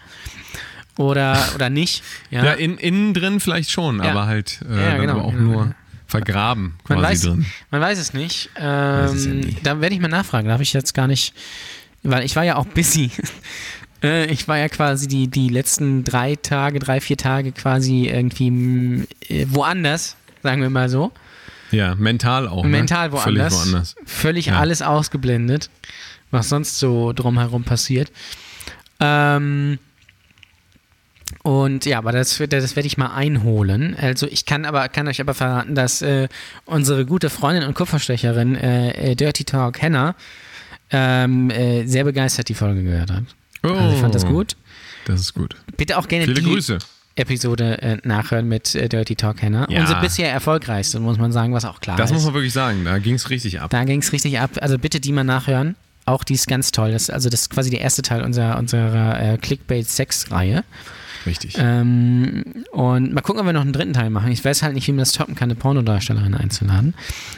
Oder, oder nicht. Ja, Ja, in, innen drin vielleicht schon, Ja. aber halt äh, Ja, genau, aber auch genau, nur. Vergraben man, quasi weiß, drin. man weiß es nicht. Weiß es ja Ähm, nie. da werde ich mal nachfragen. Da habe ich jetzt gar nicht, weil ich war ja auch busy. Äh, Ich war ja quasi die, die letzten drei Tage, drei, vier Tage quasi irgendwie mm, äh, woanders, sagen wir mal so. Ja, mental auch. Mental ne? woanders. Völlig woanders. Völlig Ja. alles ausgeblendet, was sonst so drumherum passiert. Ähm, und ja, aber das, das werde ich mal einholen. Also ich kann aber kann euch aber verraten, dass äh, unsere gute Freundin und Kupferstecherin äh, äh, Dirty Talk Hannah ähm, äh, sehr begeistert die Folge gehört hat. Oh, Also ich fand das gut. Das ist gut. Bitte auch gerne Viele die Grüße. Episode äh, nachhören mit äh, Dirty Talk Hannah. Ja. Unsere bisher erfolgreichste, muss man sagen, was auch klar Das ist. muss man wirklich sagen. Da ging es richtig ab. Da ging es richtig ab. Also bitte die mal nachhören. Auch die ist ganz toll. Das, also das ist quasi der erste Teil unserer, unserer Clickbait-Sex-Reihe. Richtig. Ähm, und mal gucken, ob wir noch einen dritten Teil machen. Ich weiß halt nicht, wie man das toppen kann, eine Pornodarstellerin einzuladen.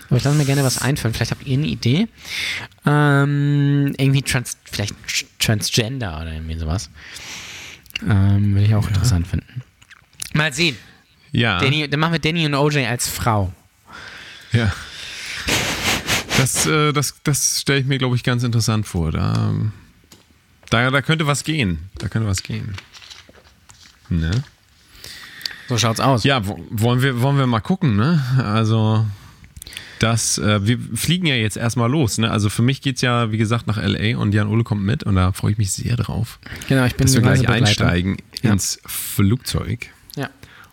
Aber ich lasse mir gerne was einfallen. Vielleicht habt ihr eine Idee. Ähm, irgendwie trans, vielleicht tr- Transgender oder irgendwie sowas. Ähm, Würde ich auch interessant finden. Mal sehen. ja. Danny, dann machen wir Danny und OJ als Frau. ja. Das, äh, das, das stelle ich mir, glaube ich, ganz interessant vor. Da, da, da könnte was gehen. Da könnte was gehen. Ne? So schaut's aus. Ja, wo- wollen wir, wollen wir mal gucken, ne? Also, das, äh, wir fliegen ja jetzt erstmal los, ne? Also für mich geht's ja, wie gesagt, nach LA und Jan Ole kommt mit und da freue ich mich sehr drauf, Genau, ich bin dass wir gleich einsteigen Ja. ins Flugzeug Ja.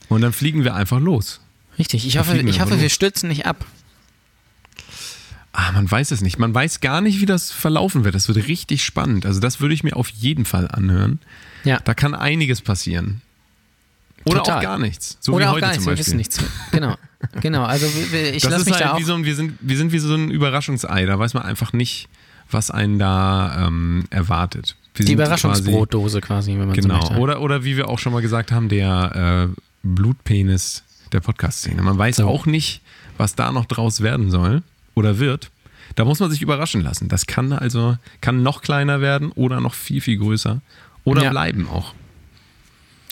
und dann fliegen wir einfach los. Richtig, ich hoffe, ich hoffe wir stürzen nicht ab. Ah, man weiß es nicht. Man weiß gar nicht, wie das verlaufen wird. Das wird richtig spannend. Also das würde ich mir auf jeden Fall anhören. Ja. Da kann einiges passieren. Oder Total. auch gar nichts. So Oder wie auch heute gar zum nichts, wir Beispiel. wissen nichts. Genau, genau. Also wir- wir- ich lasse mich halt da auch. wie so ein, wir sind, wir sind wie so ein Überraschungsei. Da weiß man einfach nicht, was einen da ähm, erwartet. Wir die Überraschungsbrotdose quasi, wenn man Quasi, so genau. möchte. Oder, oder wie wir auch schon mal gesagt haben, der äh, Blutpenis der Podcast-Szene. Man weiß So. auch nicht, was da noch draus werden soll oder wird. Da muss man sich überraschen lassen. Das kann also kann noch kleiner werden oder noch viel, viel größer. Oder Ja. bleiben auch.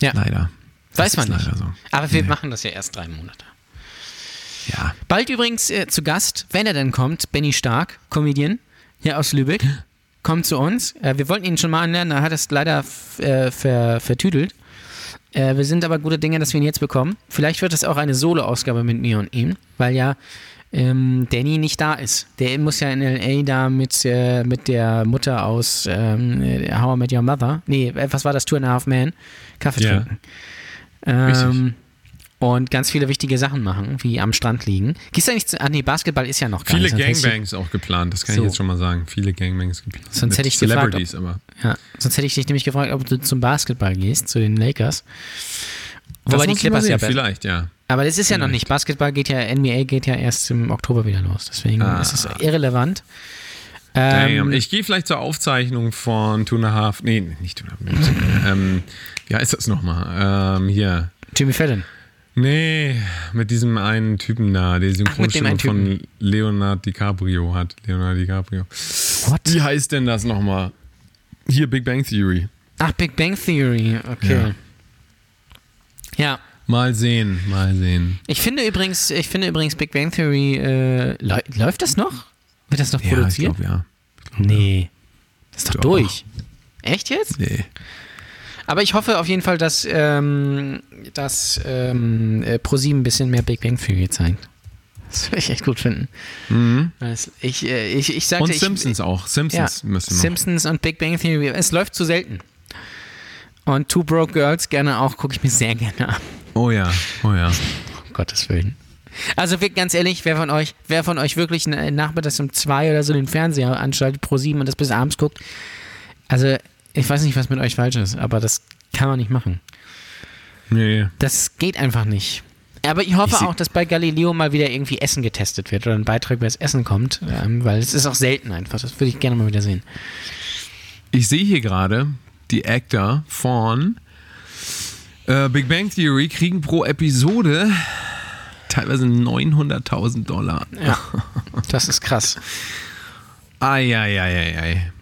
Ja. Leider. Weiß man nicht. so. Aber wir Nee. machen das ja erst drei Monate. Ja. Bald übrigens äh, zu Gast, wenn er denn kommt, Benny Stark, Comedian, hier aus Lübeck, kommt zu uns. Äh, wir wollten ihn schon mal anlernen, er hat es leider äh, ver vertüdelt. Äh, wir sind aber guter Dinge, dass wir ihn jetzt bekommen. Vielleicht wird es auch eine Solo-Ausgabe mit mir und ihm, weil ja ähm, Danny nicht da ist. Der muss ja in L.A. da mit, äh, mit der Mutter aus ähm, äh, How I Met Your Mother, nee, was war das, Two and a Half Men, Kaffee Ja. trinken. Ähm, und ganz viele wichtige Sachen machen, wie am Strand liegen. Gehst du eigentlich zu, ah nee, Basketball ist ja noch gar Viele nicht. Gangbangs auch geplant, das kann So. ich jetzt schon mal sagen. Viele Gangbangs geplant. Sonst hätte ich gefragt, Celebrities, aber. Ja, sonst hätte ich dich nämlich gefragt, ob du zum Basketball gehst, zu den Lakers. Wobei die Clippers ja Vielleicht, ja. Aber das ist ja noch Vielleicht. nicht. Basketball geht ja, NBA geht ja erst im Oktober wieder los. Deswegen Ah. ist es irrelevant. Damn. Ähm, Ich gehe vielleicht zur Aufzeichnung von Two and a Half. Nee, nicht Two and a Half. ähm, wie heißt das nochmal? Ähm, hier. Jimmy Fallon. Nee, mit diesem einen Typen da, der Synchronstimme von Leonardo DiCaprio hat. Leonardo DiCaprio. What? Wie heißt denn das nochmal? Hier, Big Bang Theory. Ach, Big Bang Theory, okay. Ja. Mal sehen, mal sehen. Ich finde übrigens, ich finde übrigens Big Bang Theory, äh, läu- läuft das noch? Wird das noch Ja, ich produziert? glaube, ja. nee. Das ist doch durch. Echt jetzt? Nee. Aber ich hoffe auf jeden Fall, dass, ähm, dass ähm, äh, ProSieben ein bisschen mehr Big Bang Theory zeigt. Das würde ich echt gut finden. Es- Ich, äh, ich, ich sagte, Und ich, Simpsons auch. ja, Simpsons müssen noch. Simpsons und Big Bang Theory. Es läuft zu selten. Und Two Broke Girls gerne auch, gucke ich mir sehr gerne an. Oh ja, oh ja. Um Gottes Willen. Also ganz ehrlich, wer von euch, wer von euch wirklich na- nachmittags um zwei oder so den Fernseher anschaltet pro sieben und das bis abends guckt, also ich weiß nicht, was mit euch falsch ist, aber das kann man nicht machen. Nee. Das geht einfach nicht. Aber ich hoffe Ich auch, dass bei Galileo mal wieder irgendwie Essen getestet wird oder ein Beitrag über das Essen kommt, ähm, weil es ist auch selten einfach. Das würde ich gerne mal wieder sehen. Ich sehe hier gerade, die Actor von äh, Big Bang Theory kriegen pro Episode teilweise 900.000 Dollar. Ja, das ist krass. Eieieiei.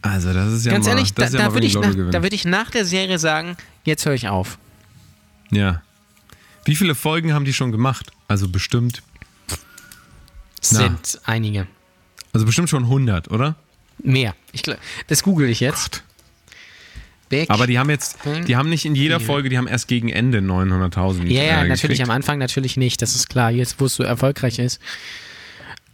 Also das ist ja Ganz mal, ehrlich, das da, ist ja da würde ich, nach- da würd ich nach der Serie sagen, jetzt höre ich auf. Ja. Wie viele Folgen haben die schon gemacht? Also bestimmt, Es Na. sind einige. also bestimmt schon 100, oder? Mehr. Ich, das google ich jetzt. Big Aber die haben jetzt, die haben nicht in jeder Viel. Folge, die haben erst gegen Ende 900.000. Ja, ja, natürlich gekriegt. am Anfang natürlich nicht, das ist klar, jetzt wo es so erfolgreich ist.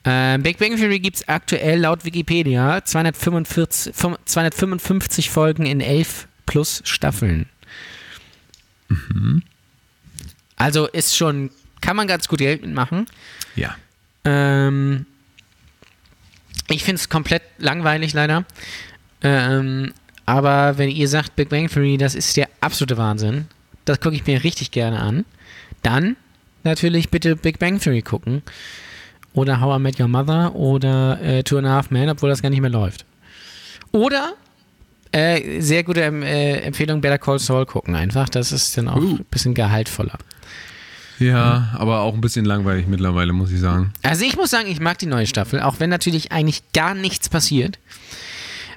Äh, Big Bang Theory gibt es aktuell laut Wikipedia 245, fünf- 255 Folgen in 11 plus Staffeln. Mhm. Also ist schon, kann man ganz gut Geld mitmachen. Ja. Ähm, ich finde es komplett langweilig leider. Ähm, aber wenn ihr sagt, Big Bang Theory, das ist der absolute Wahnsinn, das gucke ich mir richtig gerne an, dann natürlich bitte Big Bang Theory gucken. Oder How I Met Your Mother oder äh, Two and a Half Men, obwohl das gar nicht mehr läuft. Oder äh, sehr gute ähm, äh, Empfehlung, Better Call Saul gucken einfach. Das ist dann auch Uh. ein bisschen gehaltvoller. Ja, aber auch ein bisschen langweilig mittlerweile, muss ich sagen. Also ich muss sagen, ich mag die neue Staffel, auch wenn natürlich eigentlich gar nichts passiert.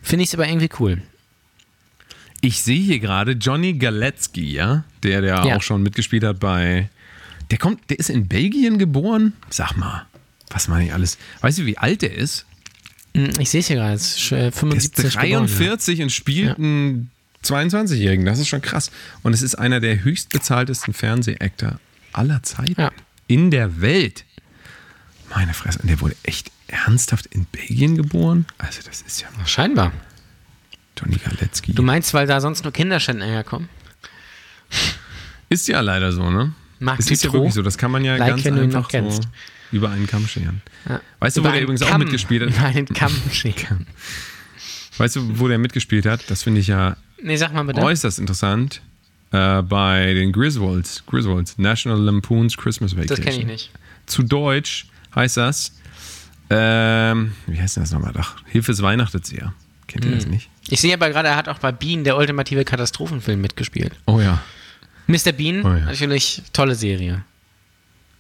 Finde ich es aber irgendwie cool. Ich sehe hier gerade Johnny Galecki, ja, der der Ja. auch schon mitgespielt hat bei. Der kommt, der ist in Belgien geboren. Sag mal, was meine ich alles? Weißt du, wie alt der ist? Hm, Ich sehe es hier gerade, äh, Der 75 ist 43 und spielt Ja. einen 22-Jährigen. Das ist schon krass. Und es ist einer der höchstbezahltesten Fernsehactor aller Zeiten Ja. in der Welt. Meine Fresse. Und der wurde echt ernsthaft in Belgien geboren? Also, das ist ja geboren. Scheinbar. Johnny Galecki. Du meinst, weil da sonst nur Kinderschänder herkommen? Ist ja leider so, ne? Marc es ist ja wirklich so. Das kann man ja Like, ganz einfach so über einen Kamm scheren. Ja. Weißt du, wo Über der übrigens auch Kamm- mitgespielt Über hat? einen Kamm scheren. Weißt du, wo der mitgespielt hat? Das finde ich ja Nee, sag mal bitte. äußerst interessant. Äh, bei den Griswolds. Griswolds. National Lampoon's Christmas Vacation. Das kenne ich nicht. Zu Deutsch heißt das, ähm, wie heißt denn das nochmal? Ach, Hilfe ist Weihnachtserzieher. Kennt ihr das Hm. nicht? Ich sehe aber gerade, er hat auch bei Bean, der ultimative Katastrophenfilm, mitgespielt. Oh ja. Mr. Bean, Oh ja. natürlich tolle Serie.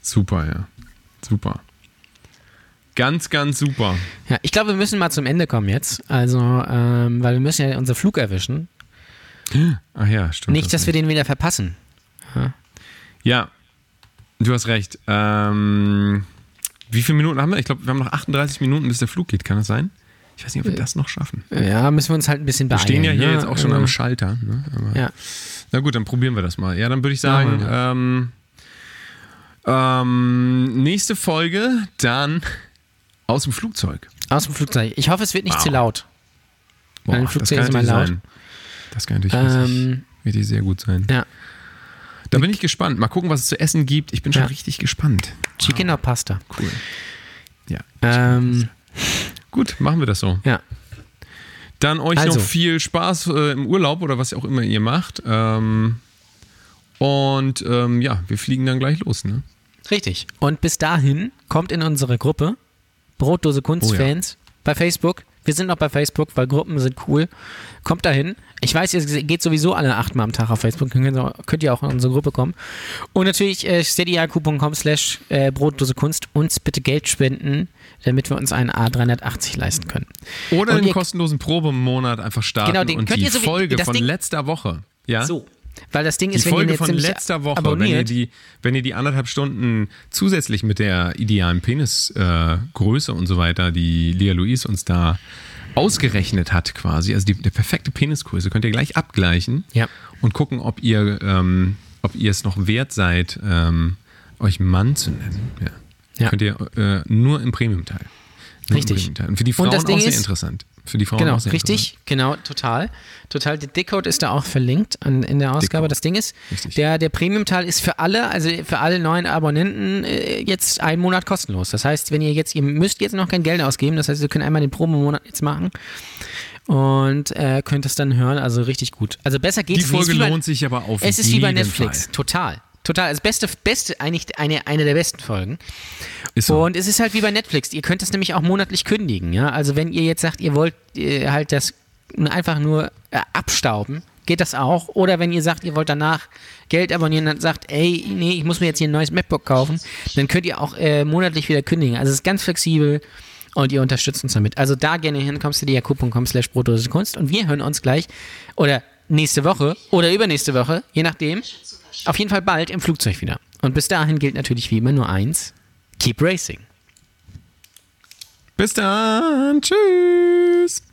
Super, ja. Super. Ganz, ganz super. Ja, ich glaube, wir müssen mal zum Ende kommen jetzt. Also, ähm, weil wir müssen ja unseren Flug erwischen. Ach ja, stimmt. Nicht, dass wir den wieder verpassen. Ja, du hast recht. Ähm, wie viele Minuten haben wir? Ich glaube, wir haben noch 38 Minuten, bis der Flug geht. Kann das sein? Ich weiß nicht, ob wir das noch schaffen. Ja, müssen wir uns halt ein bisschen Wir beeilen. stehen ja hier ne? jetzt auch schon Äh, am Schalter. Ne? Aber, Ja. Na gut, dann probieren wir das mal. Ja, dann würde ich sagen, Machen ähm, ähm, nächste Folge dann aus dem Flugzeug. Aus dem Flugzeug. Ich hoffe, es wird nicht Wow. zu laut. Boah, Ein das Flugzeug kann ist immer laut. sein. Das kann natürlich Ähm, richtig sehr gut sein. ja. Da bin ich gespannt. Mal gucken, was es zu essen gibt. Ich bin schon Ja. richtig gespannt. Chicken oder Pasta? Cool. Ja. Ähm, Gut, machen wir das so. ja. Dann euch Also. noch viel Spaß äh, im Urlaub oder was auch immer ihr macht. Ähm, und ähm, ja, wir fliegen dann gleich los. Ne? Richtig. Und bis dahin kommt in unsere Gruppe Brotdose Kunstfans bei Facebook. Wir sind noch bei Facebook, weil Gruppen sind cool. Kommt dahin. Ich weiß, ihr geht sowieso alle achtmal am Tag auf Facebook. Könnt ihr auch in unsere Gruppe kommen. Und natürlich äh, steadyhq.com slash äh, Brotdose Kunst uns bitte Geld spenden, damit wir uns einen A380 leisten können. Oder Und einen ihr- kostenlosen Probemonat einfach starten Genau, den und könnt die ihr so wie- Folge das von Ding- letzter Woche. Ja? So. Weil das Ding Die ist, wenn ihr Folge jetzt von letzter Woche, wenn ihr, die, wenn ihr die anderthalb Stunden zusätzlich mit der idealen Penisgröße äh, und so weiter, die Lea Louise uns da ausgerechnet hat quasi, also die, die perfekte Penisgröße, könnt ihr gleich abgleichen Ja. und gucken, ob ihr, ähm, ob ihr es noch wert seid, ähm, euch Mann zu nennen. Ja. Ja. Könnt ihr äh, nur im Premium-Teil. Im Richtig. Und für die Frauen auch sehr ist- interessant. Für die Frauen Genau, richtig, genau, total. Total. Der Decode ist da auch verlinkt an, in der Ausgabe. Decode. Das Ding ist, Richtig. der, der Premium-Teil ist für alle, also für alle neuen Abonnenten äh, jetzt einen Monat kostenlos. Das heißt, wenn ihr jetzt, ihr müsst jetzt noch kein Geld ausgeben, das heißt, ihr könnt einmal den Probemonat jetzt machen und äh, könnt es dann hören, also richtig gut. Also besser geht's Die Folge wie bei- lohnt sich aber auf Es ist wie bei Netflix, Fall. total. Total. Das beste, beste, eigentlich eine, eine der besten Folgen. So. Und es ist halt wie bei Netflix. Ihr könnt es nämlich auch monatlich kündigen. Ja? Also wenn ihr jetzt sagt, ihr wollt äh, halt das einfach nur äh, abstauben, geht das auch. Oder wenn ihr sagt, ihr wollt danach Geld abonnieren und sagt, ey, nee, ich muss mir jetzt hier ein neues MacBook kaufen, dann könnt ihr auch äh, monatlich wieder kündigen. Also es ist ganz flexibel und ihr unterstützt uns damit. Also da gerne hin, kommst du diaku.com slash Kunst und wir hören uns gleich oder nächste Woche oder übernächste Woche, je nachdem, auf jeden Fall bald im Flugzeug wieder. Und bis dahin gilt natürlich wie immer nur eins, keep racing. Bis dann. Tschüss.